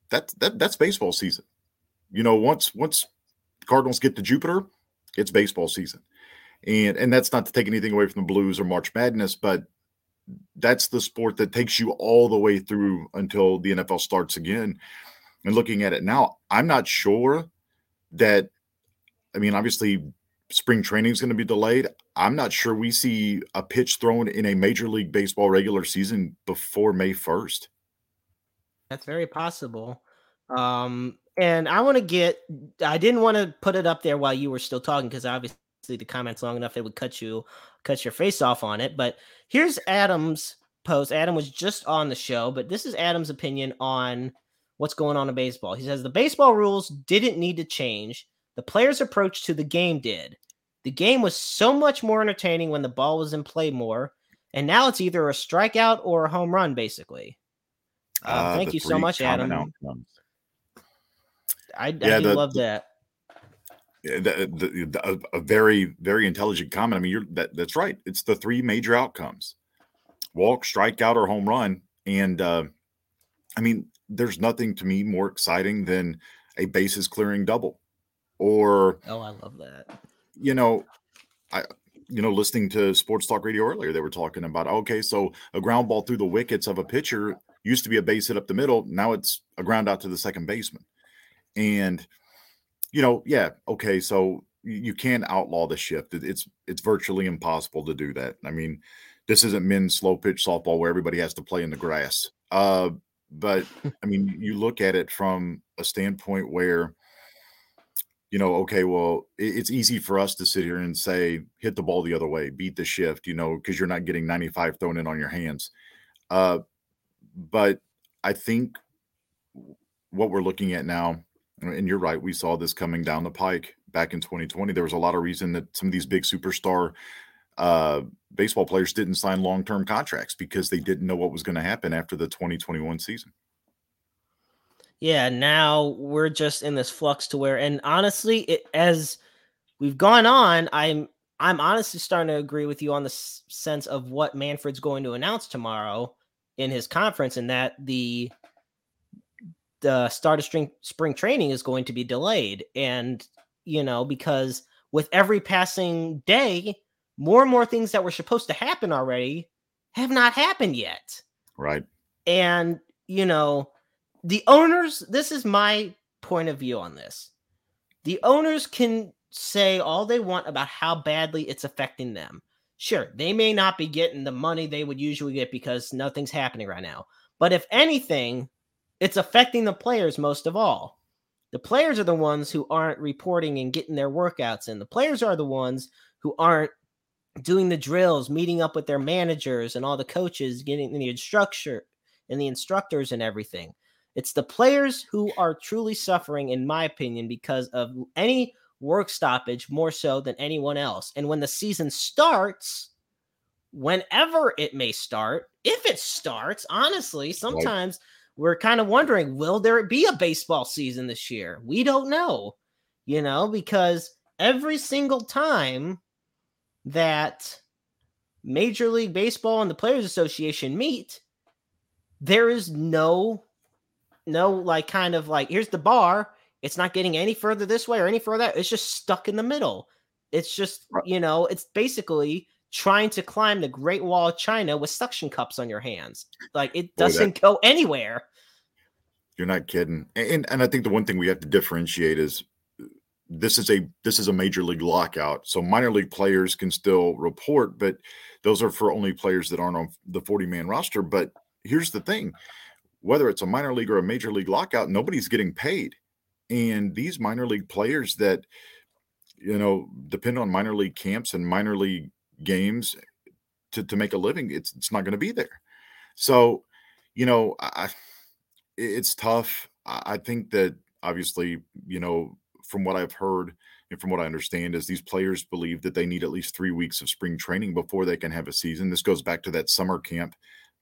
that, that that's baseball season. You know, once once Cardinals get to Jupiter, it's baseball season. And and that's not to take anything away from the Blues or March Madness, but that's the sport that takes you all the way through until the NFL starts again. And looking at it now, I'm not sure that I mean, obviously spring training is going to be delayed. I'm not sure we see a pitch thrown in a major league baseball regular season before May 1st. That's very possible. Um, and I want to get. I didn't want to put it up there while you were still talking because obviously the comments long enough it would cut you cut your face off on it. But here's Adam's post. Adam was just on the show, but this is Adam's opinion on what's going on in baseball. He says the baseball rules didn't need to change. The players' approach to the game did. The game was so much more entertaining when the ball was in play more, and now it's either a strikeout or a home run, basically. Uh, uh, thank you so much, Adam. Outcomes. I, I yeah, do the, love that. The, the, the, a, very very intelligent comment. I mean, you're that that's right. It's the three major outcomes: walk, strikeout, or home run. And uh, I mean, there's nothing to me more exciting than a bases clearing double, or oh, I love that. you know, I you know, listening to sports talk radio earlier, they were talking about okay, so a ground ball through the wickets of a pitcher used to be a base hit up the middle. Now it's a ground out to the second baseman. And, you know, yeah, okay, so you can't outlaw the shift. It's it's virtually impossible to do that. I mean, this isn't men's slow pitch softball where everybody has to play in the grass. Uh, but (laughs) I mean, you look at it from a standpoint where, you know, okay, well, it's easy for us to sit here and say, hit the ball the other way, beat the shift, you know, because you're not getting 95 thrown in on your hands. Uh, but I think what we're looking at now, and you're right, we saw this coming down the pike back in 2020. There was a lot of reason that some of these big superstar uh, baseball players didn't sign long term contracts because they didn't know what was going to happen after the 2021 season. Yeah, now we're just in this flux to where, and honestly, it, as we've gone on, I'm I'm honestly starting to agree with you on the s- sense of what Manfred's going to announce tomorrow in his conference, and that the the start of spring spring training is going to be delayed, and you know because with every passing day, more and more things that were supposed to happen already have not happened yet. Right. And you know, the owners. This is my point of view on this. The owners can say all they want about how badly it's affecting them. Sure, they may not be getting the money they would usually get because nothing's happening right now. But if anything, it's affecting the players most of all. The players are the ones who aren't reporting and getting their workouts in. The players are the ones who aren't doing the drills, meeting up with their managers and all the coaches, getting the instructor and the instructors and everything. It's the players who are truly suffering, in my opinion, because of any work stoppage more so than anyone else. And when the season starts, whenever it may start, if it starts, honestly, sometimes right. we're kind of wondering will there be a baseball season this year? We don't know, you know, because every single time that Major League Baseball and the Players Association meet, there is no no like kind of like here's the bar it's not getting any further this way or any further. that. It's just stuck in the middle. It's just, you know, it's basically trying to climb the Great Wall of China with suction cups on your hands. Like it doesn't that, go anywhere. You're not kidding. And and I think the one thing we have to differentiate is uh, this is a this is a major league lockout. So minor league players can still report, but those are for only players that aren't on the 40 man roster. But here's the thing whether it's a minor league or a major league lockout, nobody's getting paid. And these minor league players that, you know, depend on minor league camps and minor league games to, to make a living, it's, it's not going to be there. So, you know, I, it's tough. I think that obviously, you know, from what I've heard and from what I understand, is these players believe that they need at least three weeks of spring training before they can have a season. This goes back to that summer camp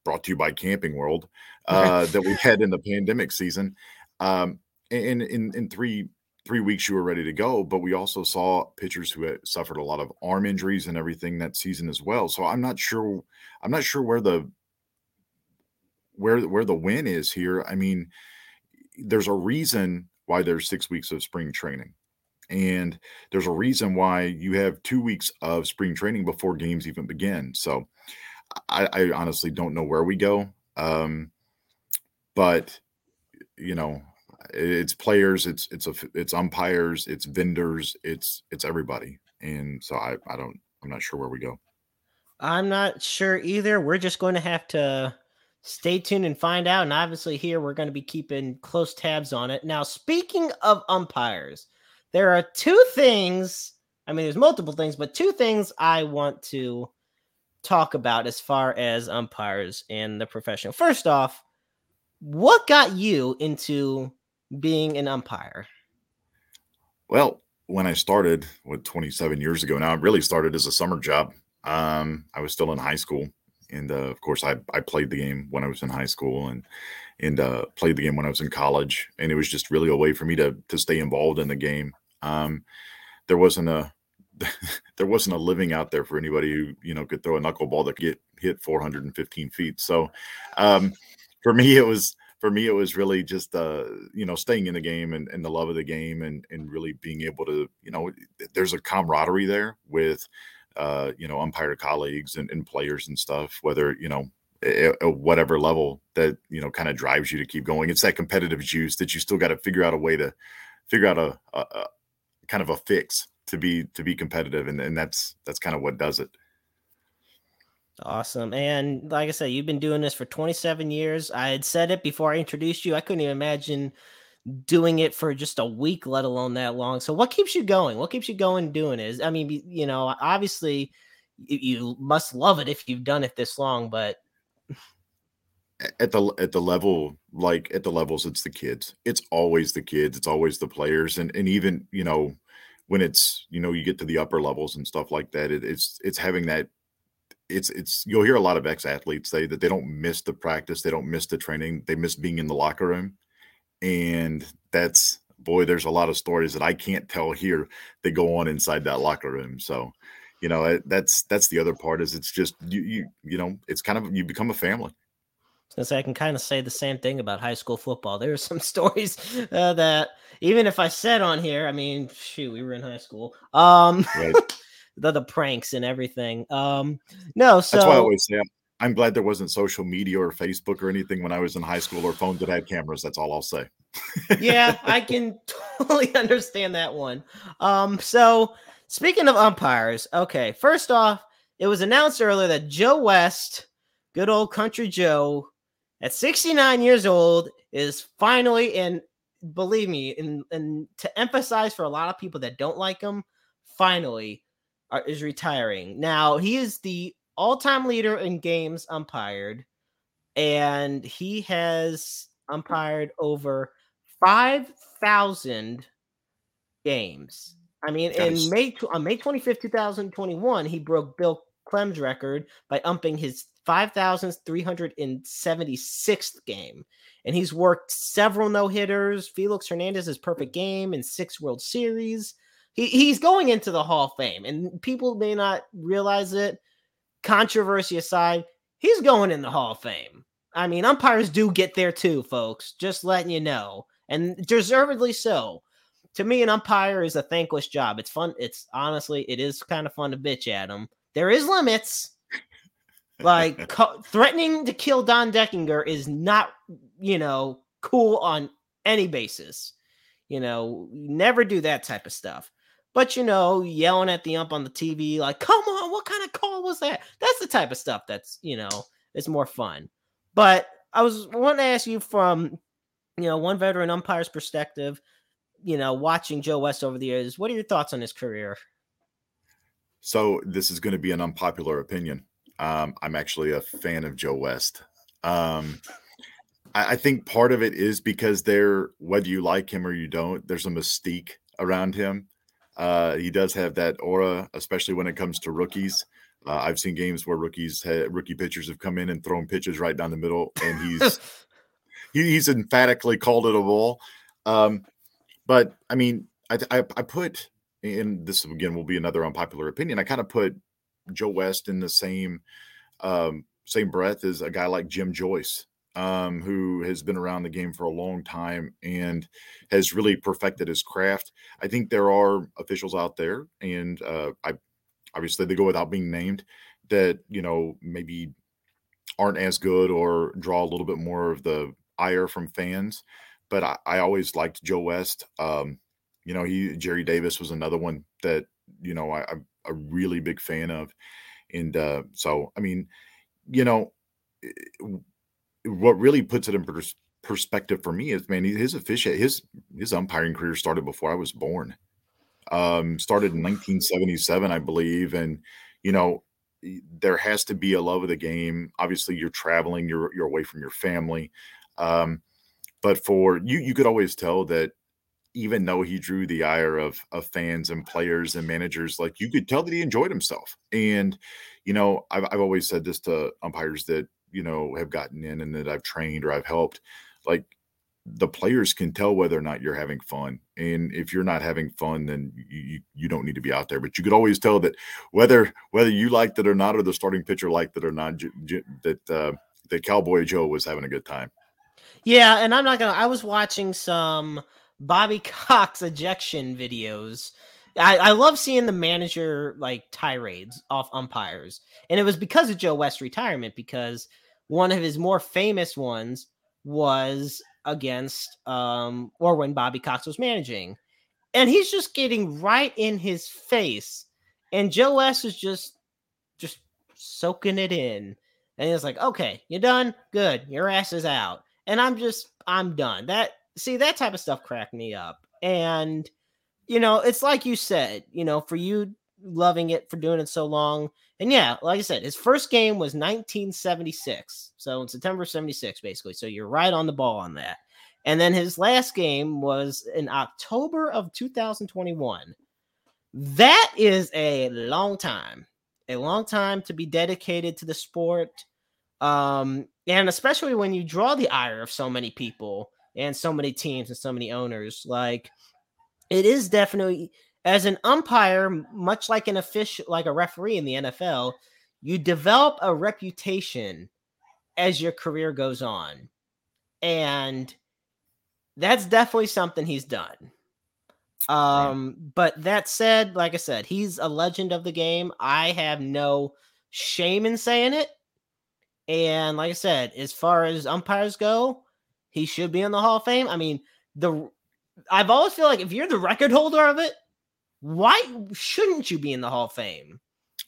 brought to you by Camping World uh, that we had in the pandemic season. Um, and in in three three weeks you were ready to go. But we also saw pitchers who had suffered a lot of arm injuries and everything that season as well. So I'm not sure. I'm not sure where the where where the win is here. I mean, there's a reason why there's six weeks of spring training. And there's a reason why you have two weeks of spring training before games even begin. So I, I honestly don't know where we go. Um, but you know, it's players, it's it's a it's umpires, it's vendors, it's it's everybody. And so I I don't I'm not sure where we go. I'm not sure either. We're just going to have to stay tuned and find out. And obviously, here we're going to be keeping close tabs on it. Now, speaking of umpires, there are two things. I mean, there's multiple things, but two things I want to talk about as far as umpires and the professional. First off, what got you into being an umpire? Well, when I started, what 27 years ago now, it really started as a summer job. Um, I was still in high school, and uh, of course, I I played the game when I was in high school, and and uh, played the game when I was in college, and it was just really a way for me to to stay involved in the game. Um, there wasn't a (laughs) there wasn't a living out there for anybody who you know could throw a knuckleball that get hit 415 feet. So um, for me, it was for me, it was really just uh, you know staying in the game and, and the love of the game and and really being able to you know there's a camaraderie there with uh, you know umpire colleagues and, and players and stuff. Whether you know at whatever level that you know kind of drives you to keep going. It's that competitive juice that you still got to figure out a way to figure out a, a, a, kind of a fix to be to be competitive, and, and that's that's kind of what does it. Awesome. And like I said, you've been doing this for 27 years. I had said it before I introduced you. I couldn't even imagine doing it for just a week, let alone that long. So, what keeps you going? What keeps you going doing is, I mean, you know, obviously you must love it if you've done it this long, but at the at the level like at the levels it's the kids it's always the kids it's always the players and and even you know when it's you know you get to the upper levels and stuff like that it, it's it's having that it's it's you'll hear a lot of ex athletes say that they don't miss the practice they don't miss the training they miss being in the locker room and that's boy there's a lot of stories that i can't tell here that go on inside that locker room so you know that's that's the other part is it's just you you you know it's kind of you become a family since I can kind of say the same thing about high school football. There are some (laughs) stories uh, that even if I said on here, I mean, shoot, we were in high school. Um, right. (laughs) the the pranks and everything. Um, no, so that's why I always say I'm, I'm glad there wasn't social media or Facebook or anything when I was in high school or phones that had cameras. That's all I'll say. yeah, (laughs) I can (laughs) totally understand that one. Um, so speaking of umpires, okay, first off, it was announced earlier that Joe West, good old country Joe, at 69 years old is finally and believe me and and to emphasize for a lot of people that don't like him finally are, is retiring now he is the all-time leader in games umpired and he has umpired over 5000 games i mean in may on may 25th 2021 he broke Bill Klem's record by umping his 5,376th game. And he's worked several no hitters. Felix Hernandez's perfect game in six World Series. He, he's going into the Hall of Fame, and people may not realize it. Controversy aside, he's going in the Hall of Fame. I mean, umpires do get there too, folks. Just letting you know, and deservedly so. To me, an umpire is a thankless job. It's fun. It's honestly, it is kind of fun to bitch at him. There is limits like (laughs) co- threatening to kill Don Denkinger is not, you know, cool on any basis. You know, never do that type of stuff. But you know, yelling at the ump on the TV, like, come on, what kind of call was that? That's the type of stuff that's, you know, it's more fun. But I was wanting to ask you from, you know, one veteran umpire's perspective, you know, watching Joe West over the years, what are your thoughts on his career? So this is going to be an unpopular opinion. Um, I'm actually a fan of Joe West. Um, I, I, think part of it is because there, whether you like him or you don't, there's a mystique around him. Uh, he does have that aura, especially when it comes to rookies. Uh, I've seen games where rookies, had, rookie pitchers have come in and thrown pitches right down the middle, and he's (laughs) he, he's emphatically called it a ball. Um, but I mean, I, I, I put, and this again will be another unpopular opinion. I kind of put Joe West in the same um, same breath as a guy like Jim Joyce, um, who has been around the game for a long time and has really perfected his craft. I think there are officials out there, and uh, I obviously they go without being named that you know maybe aren't as good or draw a little bit more of the ire from fans. But I, I always liked Joe West. Um, you know, he Gerry Davis was another one that you know I, am a really big fan of. And uh, so, I mean, you know, what really puts it in pers- perspective for me is, man, his official, his his umpiring career started before I was born. Um, started in 1977, I believe, and you know, there has to be a love of the game. Obviously, you're traveling, you're you're away from your family, um, but for you, you could always tell that even though he drew the ire of of fans and players and managers, like you could tell that he enjoyed himself. And you know, I've I've always said this to umpires that you know have gotten in and that I've trained or I've helped, like the players can tell whether or not you're having fun and if you're not having fun then you you don't need to be out there but you could always tell that whether whether you liked it or not or the starting pitcher liked it or not that uh that cowboy joe was having a good time Yeah, and I'm not gonna. I was watching some Bobby (laughs) Cox ejection videos. I, I love seeing the manager like tirades off umpires, and it was because of Joe West's retirement. Because one of his more famous ones was against um or when Bobby Cox was managing, and he's just getting right in his face, and Joe West is just just soaking it in, and he's like, "Okay, you're done? Good, your ass is out." And I'm just I'm done. That see that type of stuff cracked me up, and you know it's like you said, you know, for you loving it for doing it so long. And yeah, like I said, his first game was 1976. So in September 76, basically. So you're right on the ball on that. And then his last game was in October of 2021. That is a long time, a long time to be dedicated to the sport. Um, and especially when you draw the ire of so many people and so many teams and so many owners, like it is definitely as an umpire, much like an official, like a referee in the NFL, you develop a reputation as your career goes on. And that's definitely something he's done. Um, but that said, like I said, he's a legend of the game. I have no shame in saying it. And like I said, as far as umpires go, he should be in the Hall of Fame. I mean, the I've always feel like if you're the record holder of it, why shouldn't you be in the Hall of Fame?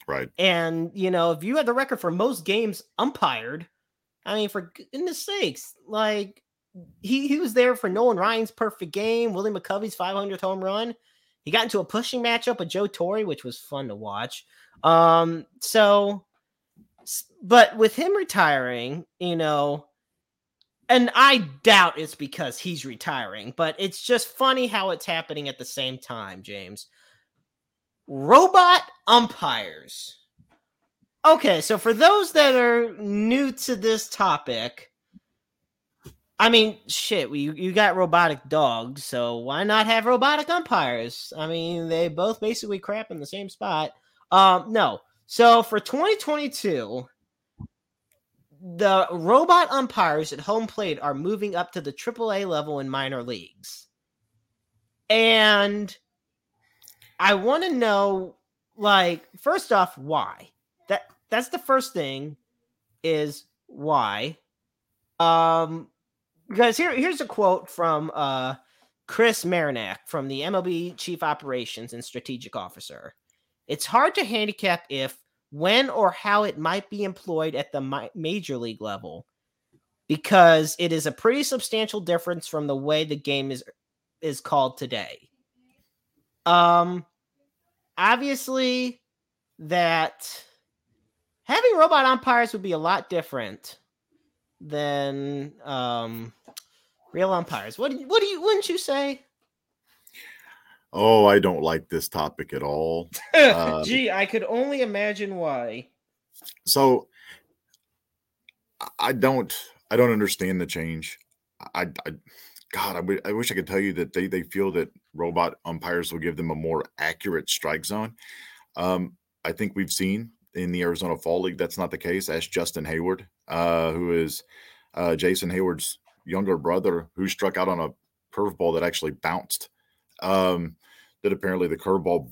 Right. And you know, if you had the record for most games umpired, I mean, for goodness sakes, like he he was there for Nolan Ryan's perfect game, Willie McCovey's 500th home run. He got into a pushing matchup with Joe Torre, which was fun to watch. Um, so, but with him retiring, you know, and I doubt it's because he's retiring, but it's just funny how it's happening at the same time, James robot umpires. Okay, so for those that are new to this topic, I mean, shit, we you got robotic dogs, so why not have robotic umpires? I mean, they both basically crap in the same spot. Um, no. So for 2022, the robot umpires at home plate are moving up to the AAA level in minor leagues. And I want to know, like, first off, why? That that's the first thing. Is why? Um, because here here's a quote from uh Chris Marinak from the MLB Chief Operations and Strategic Officer. It's hard to handicap if, when, or how it might be employed at the major league level because it is a pretty substantial difference from the way the game is is called today. Um, obviously, that having robot umpires would be a lot different than um real umpires. What do you, what do you wouldn't you say? Oh, I don't like this topic at all. uh, (laughs) Gee, I could only imagine why. So I don't I don't understand the change. I, I God, I, w- I wish I could tell you that they they feel that robot umpires will give them a more accurate strike zone. Um, I think we've seen in the Arizona Fall League that's not the case. Ask Justin Heyward, uh, who is uh, Jason Heyward's younger brother, who struck out on a curveball that actually bounced. Um, that apparently the curveball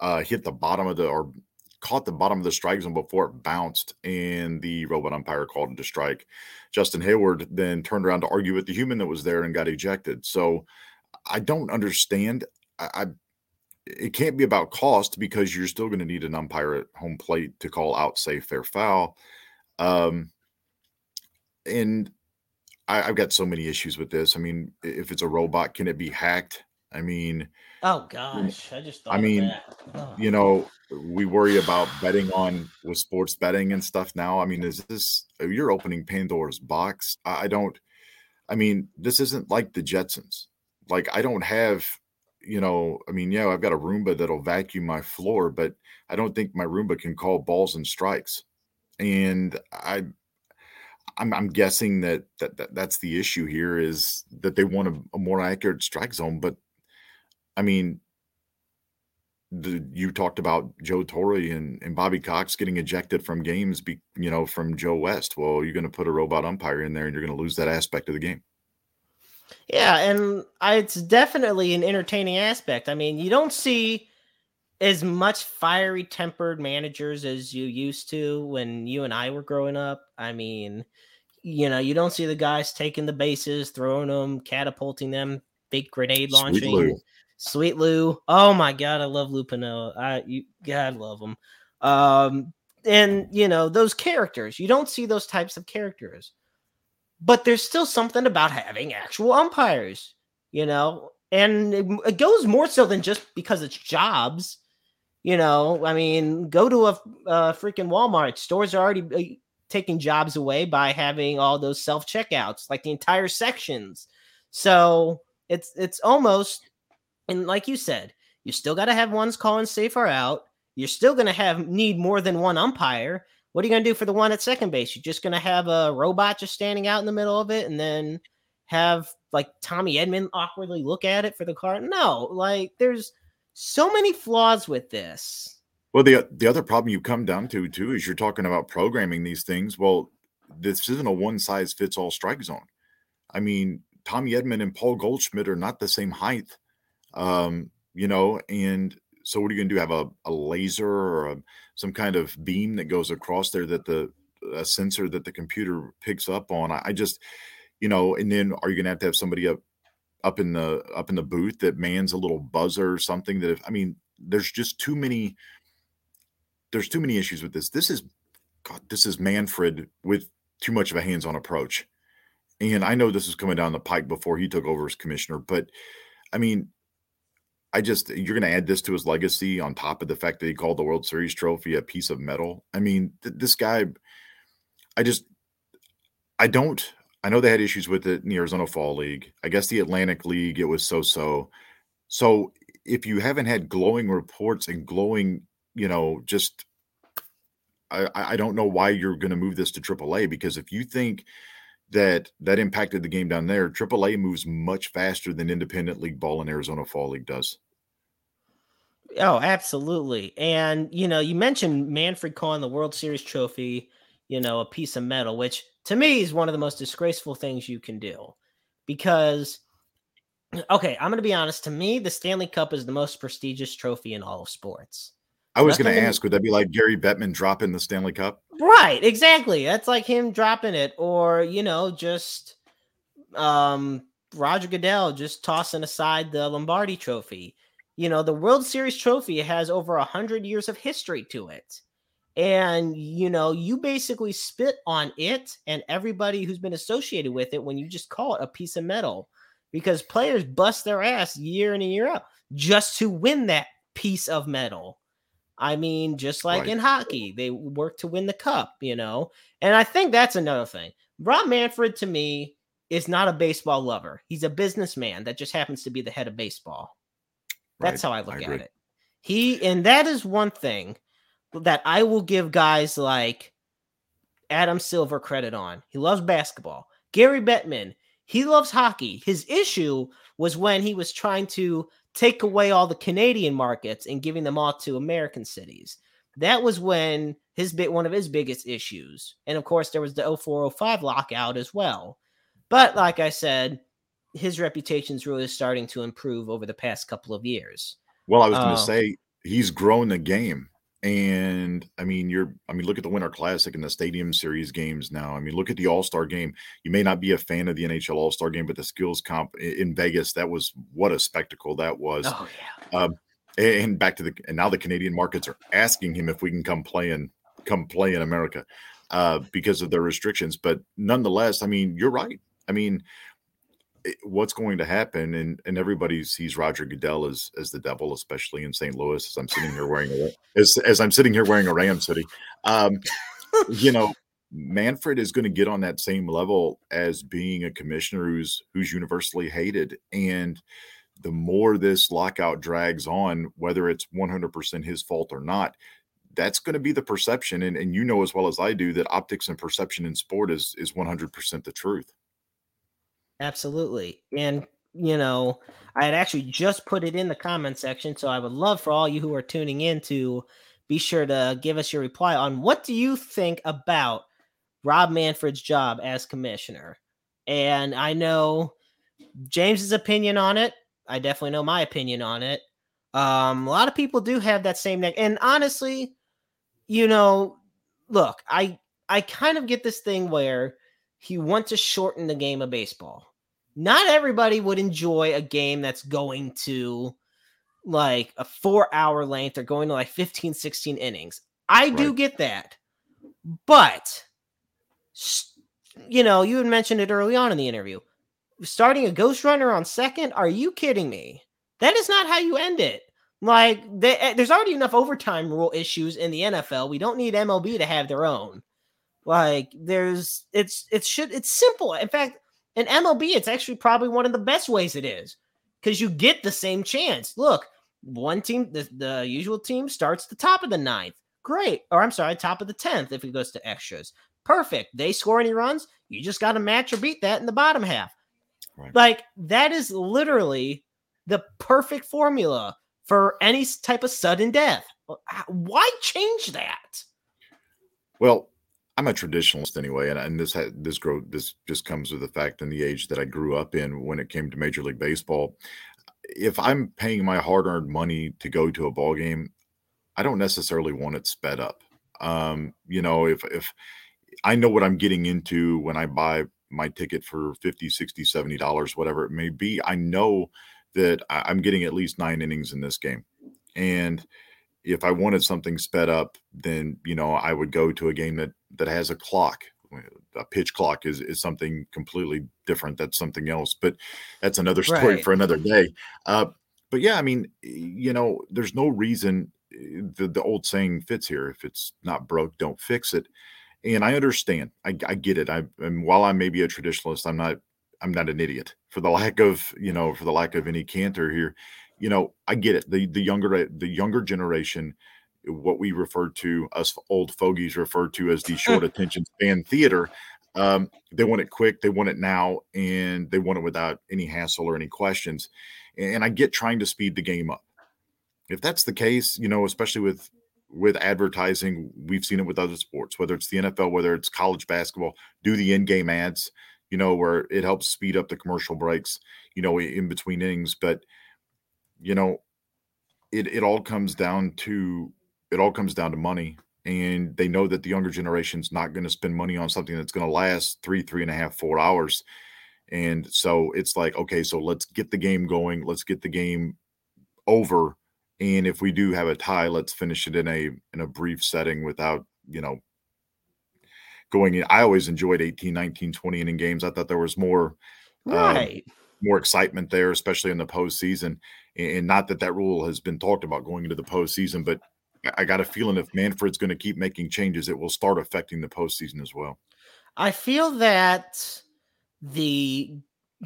uh, hit the bottom of the or caught the bottom of the strike zone before it bounced, and the robot umpire called it a strike. Justin Heyward then turned around to argue with the human that was there and got ejected. So I don't understand. I, I it can't be about cost because you're still going to need an umpire at home plate to call out safe fair foul. Um, and I, have got so many issues with this. I mean, if it's a robot, can it be hacked? I mean, oh gosh, I just thought I mean, oh. you know, we worry about betting on with sports betting and stuff now. I mean, is this you're opening Pandora's box? I don't. I mean, this isn't like the Jetsons. Like, I don't have, you know, I mean, yeah, I've got a Roomba that'll vacuum my floor, but I don't think my Roomba can call balls and strikes. And I, I'm, I'm guessing that, that, that that's the issue here is that they want a, a more accurate strike zone, but I mean, the, you talked about Joe Torre and, and Bobby Cox getting ejected from games, be, you know, from Joe West. Well, you're going to put a robot umpire in there, and you're going to lose that aspect of the game. Yeah, and it's definitely an entertaining aspect. I mean, you don't see as much fiery tempered managers as you used to when you and I were growing up. I mean, you know, you don't see the guys taking the bases, throwing them, catapulting them, big grenade launching. Sweet Lou. Sweet Lou. Oh my god, I love Lou Piniella. I you God love him. Um, and you know those characters. You don't see those types of characters, but there's still something about having actual umpires. You know, and it, it goes more so than just because it's jobs. You know, I mean, go to a, a freaking Walmart. Stores are already uh, taking jobs away by having all those self checkouts, like the entire sections. So it's it's almost and like you said, you still got to have ones calling safe or out. You're still going to have need more than one umpire. What are you going to do for the one at second base? You're just going to have a robot just standing out in the middle of it, and then have like Tommy Edman awkwardly look at it for the card. No, like there's so many flaws with this. Well, the the other problem you come down to too is you're talking about programming these things. Well, this isn't a one size fits all strike zone. I mean, Tommy Edman and Paul Goldschmidt are not the same height, um, you know. And so, what are you going to do? Have a, a laser or a, some kind of beam that goes across there that the a sensor that the computer picks up on? I, I just, you know, and then are you going to have to have somebody up up in the up in the booth that mans a little buzzer or something? That if I mean, there's just too many there's too many issues with this. This is God, this is Manfred with too much of a hands-on approach. And I know this is coming down the pike before he took over as commissioner, but I mean, I just you're going to add this to his legacy on top of the fact that he called the World Series trophy a piece of metal. I mean, th- this guy, I just, I don't. I know they had issues with it in the Arizona Fall League. I guess the Atlantic League, it was so so. So if you haven't had glowing reports and glowing you know, just I, I don't know why you're going to move this to AAA because if you think that that impacted the game down there, AAA moves much faster than independent league ball in Arizona Fall League does. Oh, absolutely. And you know, you mentioned Manfred calling the World Series trophy, you know, a piece of metal, which to me is one of the most disgraceful things you can do. Because (clears throat) okay, I'm going to be honest, to me the Stanley Cup is the most prestigious trophy in all of sports. I was going to ask, would that be like Gary Bettman dropping the Stanley Cup? Right, exactly. That's like him dropping it, or you know, just um Roger Goodell just tossing aside the Lombardi Trophy. You know, the World Series trophy has over a hundred years of history to it, and you know, you basically spit on it and everybody who's been associated with it when you just call it a piece of metal, because players bust their ass year in and year out just to win that piece of metal I mean, just like right. in hockey, they work to win the cup, you know? And I think that's another thing. Rob Manfred, to me, is not a baseball lover. He's a businessman that just happens to be the head of baseball. That's right. how I look I at it. He, and that is one thing that I will give guys like Adam Silver credit on. He loves basketball. Gary Bettman, he loves hockey. His issue was when he was trying to take away all the Canadian markets and giving them all to American cities. That was when his bit one of his biggest issues. And of course, there was the 0405 lockout as well. But like I said, his reputation is really starting to improve over the past couple of years. Well, I was going to uh, say he's grown the game. And I mean, you're, I mean, look at the Winter Classic and the Stadium Series games now. I mean, look at the All Star game. You may not be a fan of the NHL All Star game, but the skills comp in Vegas, that was what a spectacle that was. Oh, yeah. Um, and back to the, and now the Canadian markets are asking him if we can come play and come play in America uh, because of their restrictions. But nonetheless, I mean, you're right. I mean, what's going to happen and and everybody sees Roger Goodell as as the devil especially in St. Louis as I'm sitting here wearing a as as I'm sitting here wearing a Rams hoodie um you know Manfred is going to get on that same level as being a commissioner who's who's universally hated and the more this lockout drags on whether it's 100% his fault or not that's going to be the perception and, and you know as well as I do that optics and perception in sport is is 100% the truth Absolutely. And, you know, I had actually just put it in the comment section. So I would love for all you who are tuning in to be sure to give us your reply on what do you think about Rob Manfred's job as commissioner? And I know James's opinion on it. I definitely know my opinion on it. Um, a lot of people do have that same neck, and honestly, you know, look, I I kind of get this thing where he wants to shorten the game of baseball. Not everybody would enjoy a game that's going to like a four hour length or going to like 15, 16 innings. I right. do get that. But, you know, you had mentioned it early on in the interview. Starting a ghost runner on second? Are you kidding me? That is not how you end it. Like, they, eh, there's already enough overtime rule issues in the NFL. We don't need MLB to have their own. Like, there's, it's, it should, it's simple. In fact, in MLB, it's actually probably one of the best ways it is because you get the same chance. Look, one team, the, the usual team starts the top of the ninth. Great. Or I'm sorry, top of the 10th if it goes to extras. Perfect. They score any runs, you just got to match or beat that in the bottom half. Right. Like that is literally the perfect formula for any type of sudden death. Why change that? Well, I'm a traditionalist anyway, and, and this this grow this just comes with the fact and the age that I grew up in when it came to Major League Baseball. If I'm paying my hard-earned money to go to a ball game, I don't necessarily want it sped up. Um, you know, if if I know what I'm getting into when I buy my ticket for 50, 60, 70 dollars, whatever it may be, I know that I'm getting at least nine innings in this game. And if I wanted something sped up, then you know I would go to a game that that has a clock. A pitch clock is is something completely different. That's something else, but that's another (laughs) story right. for another day. Uh, but yeah, I mean, you know, there's no reason the, the old saying fits here if it's not broke don't fix it and i understand i, I get it i and while i may be a traditionalist i'm not i'm not an idiot for the lack of you know for the lack of any canter here you know i get it the the younger the younger generation what we refer to us old fogies refer to as the (laughs) short attention span theater um, they want it quick they want it now and they want it without any hassle or any questions and i get trying to speed the game up if that's the case, you know, especially with with advertising, we've seen it with other sports, whether it's the NFL, whether it's college basketball, do the in-game ads, you know, where it helps speed up the commercial breaks, you know, in between innings. But you know, it it all comes down to it all comes down to money. And they know that the younger generation's not going to spend money on something that's going to last three, three and a half, four hours. And so it's like, okay, so let's get the game going. Let's get the game over and if we do have a tie, let's finish it in a in a brief setting without, you know, going in. I always enjoyed 18, 19, 20 inning games. I thought there was more um, right. Um, more excitement there, especially in the postseason. And not that that rule has been talked about going into the postseason, but I got a feeling if Manfred's going to keep making changes, it will start affecting the postseason as well. I feel that the,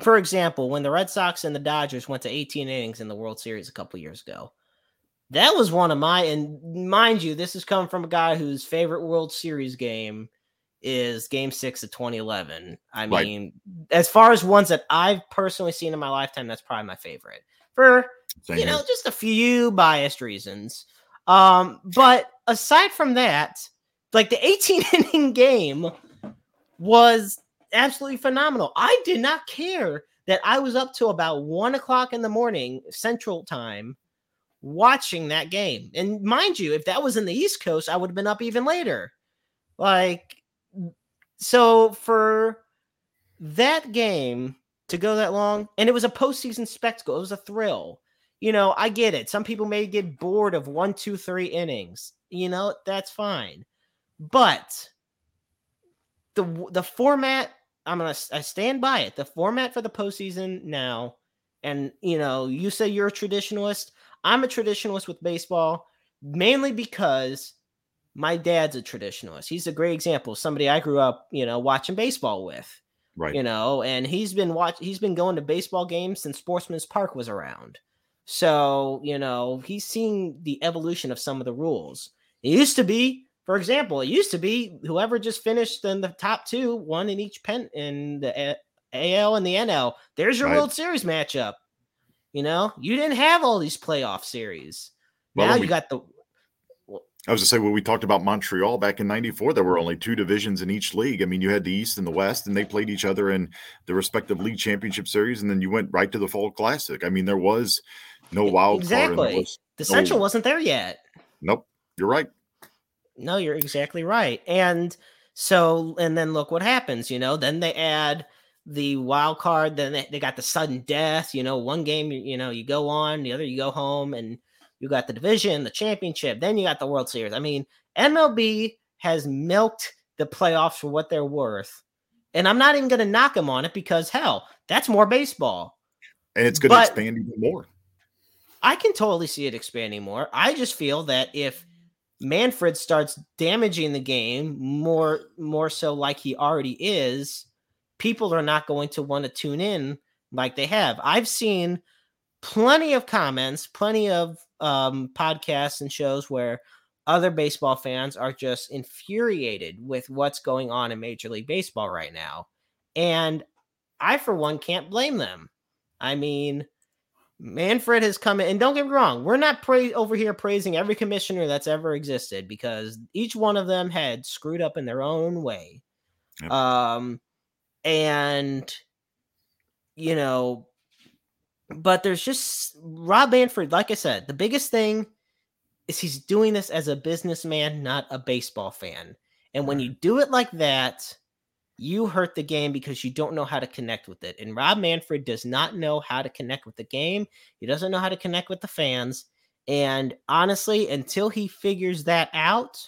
for example, when the Red Sox and the Dodgers went to 18 innings in the World Series a couple years ago, that was one of my and mind you, this is coming from a guy whose favorite World Series game is game six of 2011. I mean, right. as far as ones that I've personally seen in my lifetime, that's probably my favorite for Same you know, just a few biased reasons. Um, but aside from that, like the 18 (laughs) inning game was absolutely phenomenal. I did not care that I was up to about one o'clock in the morning central time watching that game. And mind you, if that was in the East Coast, I would have been up even later. Like, so for that game to go that long, and it was a postseason spectacle, it was a thrill. You know, I get it. Some people may get bored of one, two, three innings. You know, that's fine. But the the format, I'm gonna I stand by it. The format for the postseason now, and you know, you say you're a traditionalist. I'm a traditionalist with baseball mainly because my dad's a traditionalist. He's a great example, somebody I grew up, you know, watching baseball with. Right. You know, and he's been watch he's been going to baseball games since Sportsman's Park was around. So, you know, he's seen the evolution of some of the rules. It used to be, for example, it used to be whoever just finished in the top two, one in each pen in the AL and the NL. There's your right. World Series matchup. You know, you didn't have all these playoff series. Well, now you got the. Well, I was going to say when we talked about Montreal back in '94, there were only two divisions in each league. I mean, you had the East and the West, and they played each other in the respective league championship series, and then you went right to the Fall Classic. I mean, there was no wild exactly. card. The Central wasn't there yet. Nope, you're right. No, you're exactly right. And so, and then look what happens. You know, then they add the wild card. Then they, they got the sudden death. You know, one game, you know, you go on, the other you go home, and you got the division, the championship, then you got the World Series. I mean, MLB has milked the playoffs for what they're worth. And I'm not even going to knock them on it because, hell, that's more baseball. And it's going to expand even more. I can totally see it expanding more. I just feel that if Manfred starts damaging the game more more so like he already is, people are not going to want to tune in like they have. I've seen plenty of comments, plenty of um, podcasts and shows where other baseball fans are just infuriated with what's going on in Major League Baseball right now. And I, for one, can't blame them. I mean, Manfred has come in, and don't get me wrong, we're not pra- over here praising every commissioner that's ever existed because each one of them had screwed up in their own way. Yep. Um, and you know, but there's just Rob Manfred, like I said, the biggest thing is he's doing this as a businessman, not a baseball fan. And when you do it like that, you hurt the game because you don't know how to connect with it. And Rob Manfred does not know how to connect with the game. He doesn't know how to connect with the fans. And honestly, until he figures that out,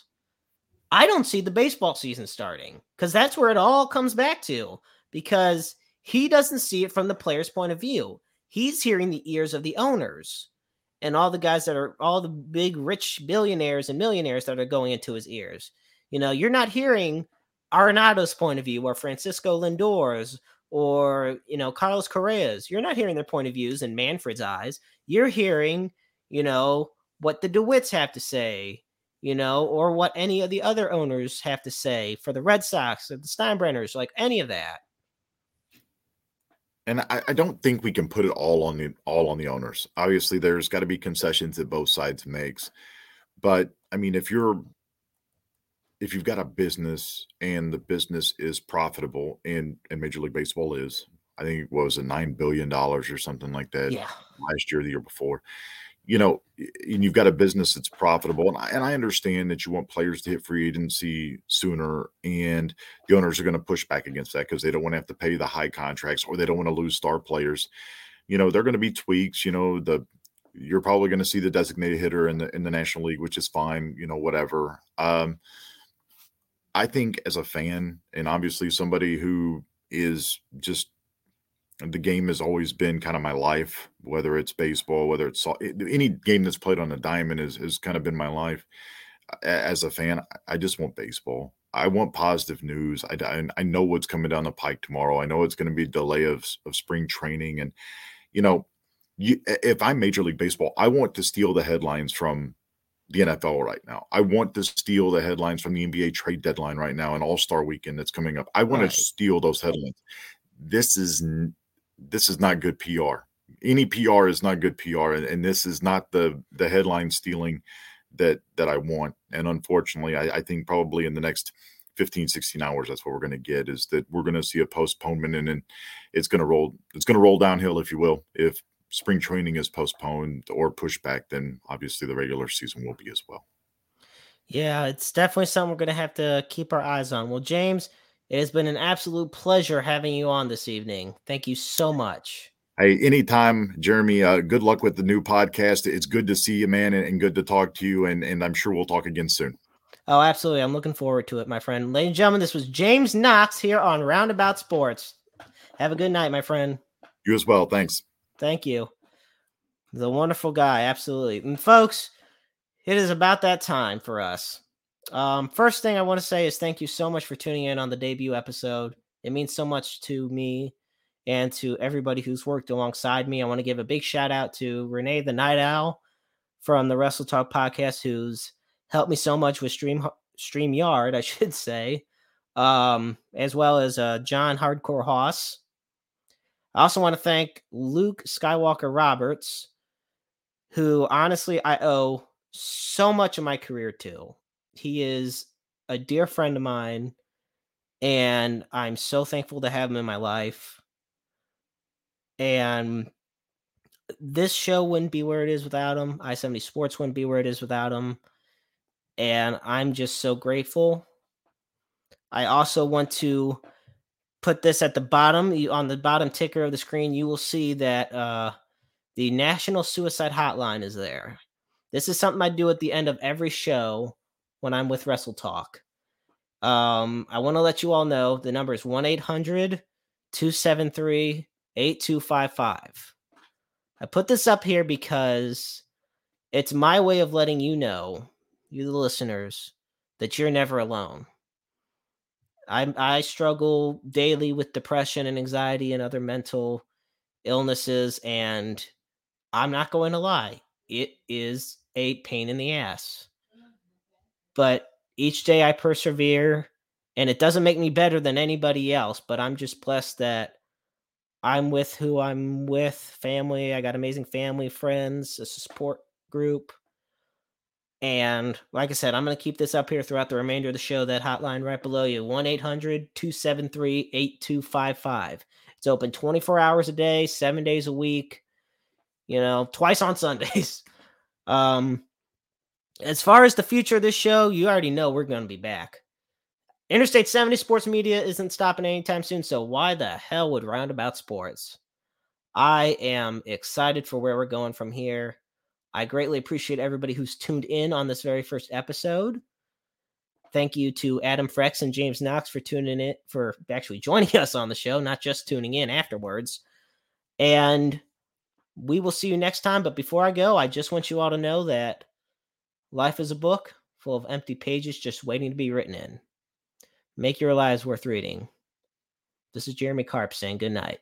I don't see the baseball season starting because that's where it all comes back to because he doesn't see it from the player's point of view he's hearing the ears of the owners and all the guys that are all the big rich billionaires and millionaires that are going into his ears. You know, you're not hearing Arenado's point of view or Francisco Lindor's or, you know, Carlos Correa's. You're not hearing their point of views in Manfred's eyes. You're hearing, you know, what the DeWitts have to say, you know, or what any of the other owners have to say for the Red Sox or the Steinbrenners, like any of that and I, I, don't think we can put it all on the all on the owners. Obviously, there's got to be concessions that both sides makes, but I mean, if you're if you've got a business and the business is profitable, and and Major League Baseball is, I think it was a nine billion dollars or something like that yeah. last year, the year before you know, and you've got a business that's profitable, and I, and I understand that you want players to hit free agency sooner, and the owners are going to push back against that because they don't want to have to pay the high contracts or they don't want to lose star players. You know, they're going to be tweaks. You know, the you're probably going to see the designated hitter in the in the National League, which is fine. You know, whatever. Um, I think as a fan, and obviously somebody who is just the game has always been kind of my life, whether it's baseball, whether it's any game that's played on a diamond has, has kind of been my life. As a fan, I just want baseball. I want positive news. I, I, I know what's coming down the pike tomorrow. I know it's going to be a delay of, of spring training. And, you know, you, if I'm Major League Baseball, I want to steal the headlines from the NFL right now. I want to steal the headlines from the NBA trade deadline right now and All Star weekend that's coming up. I want right. to steal those headlines. This is this is not good PR. Any PR is not good PR, and, and this is not the the headline stealing that that I want. And unfortunately, I, I think probably in the next 15 16 hours that's what we're going to get is that we're going to see a postponement and then it's going to roll it's going to roll downhill if you will if spring training is postponed or pushed back then obviously the regular season will be as well yeah it's definitely something we're going to have to keep our eyes on well james it has been an absolute pleasure having you on this evening. Thank you so much. Hey, anytime, Jeremy. Uh, good luck with the new podcast. It's good to see you, man, and, and good to talk to you. And, and I'm sure we'll talk again soon. Oh, absolutely. I'm looking forward to it, my friend. Ladies and gentlemen, this was James Knox here on Roundabout Sports. Have a good night, my friend. You as well. Thanks. Thank you. The wonderful guy. Absolutely. And folks, it is about that time for us. Um, first thing I want to say is thank you so much for tuning in on the debut episode. It means so much to me and to everybody who's worked alongside me. I want to give a big shout out to Renee the Night Owl from the Wrestle Talk podcast, who's helped me so much with Stream StreamYard, (laughs) I should say, um, as well as uh, John Hardcore Hoss. I also want to thank Luke Skywalker Roberts, who honestly I owe so much of my career too. He is a dear friend of mine, and I'm so thankful to have him in my life. And this show wouldn't be where it is without him. I 70 Sports wouldn't be where it is without him. And I'm just so grateful. I also want to put this at the bottom. You, on the bottom ticker of the screen, you will see that uh, the National Suicide Hotline is there. This is something I do at the end of every show when I'm with Wrestle Talk. Um, I want to let you all know the number is 1 800 273 8255. I put this up here because it's my way of letting you know, you the listeners, that you're never alone. I I struggle daily with depression and anxiety and other mental illnesses and I'm not going to lie. It is a pain in the ass. But each day I persevere and it doesn't make me better than anybody else, but I'm just blessed that I'm with who I'm with, family. I got amazing family, friends, a support group. And like I said, I'm going to keep this up here throughout the remainder of the show. That hotline right below you 1 800 273 8255. It's open 24 hours a day, seven days a week, you know, twice on (laughs) Sundays. Um, as far as the future of this show, you already know we're going to be back. Interstate 70 Sports Media isn't stopping anytime soon, so why the hell would Roundabout Sports? I am excited for where we're going from here. I greatly appreciate everybody who's tuned in on this very first episode. Thank you to Adam Frex and James Knox for tuning in, for actually joining (laughs) us on the show, not just tuning in afterwards. And we will see you next time. But before I go, I just want you all to know that life is a book full of empty pages just waiting to be written in. Make your lives worth reading. This is Jeremy Carp saying good night.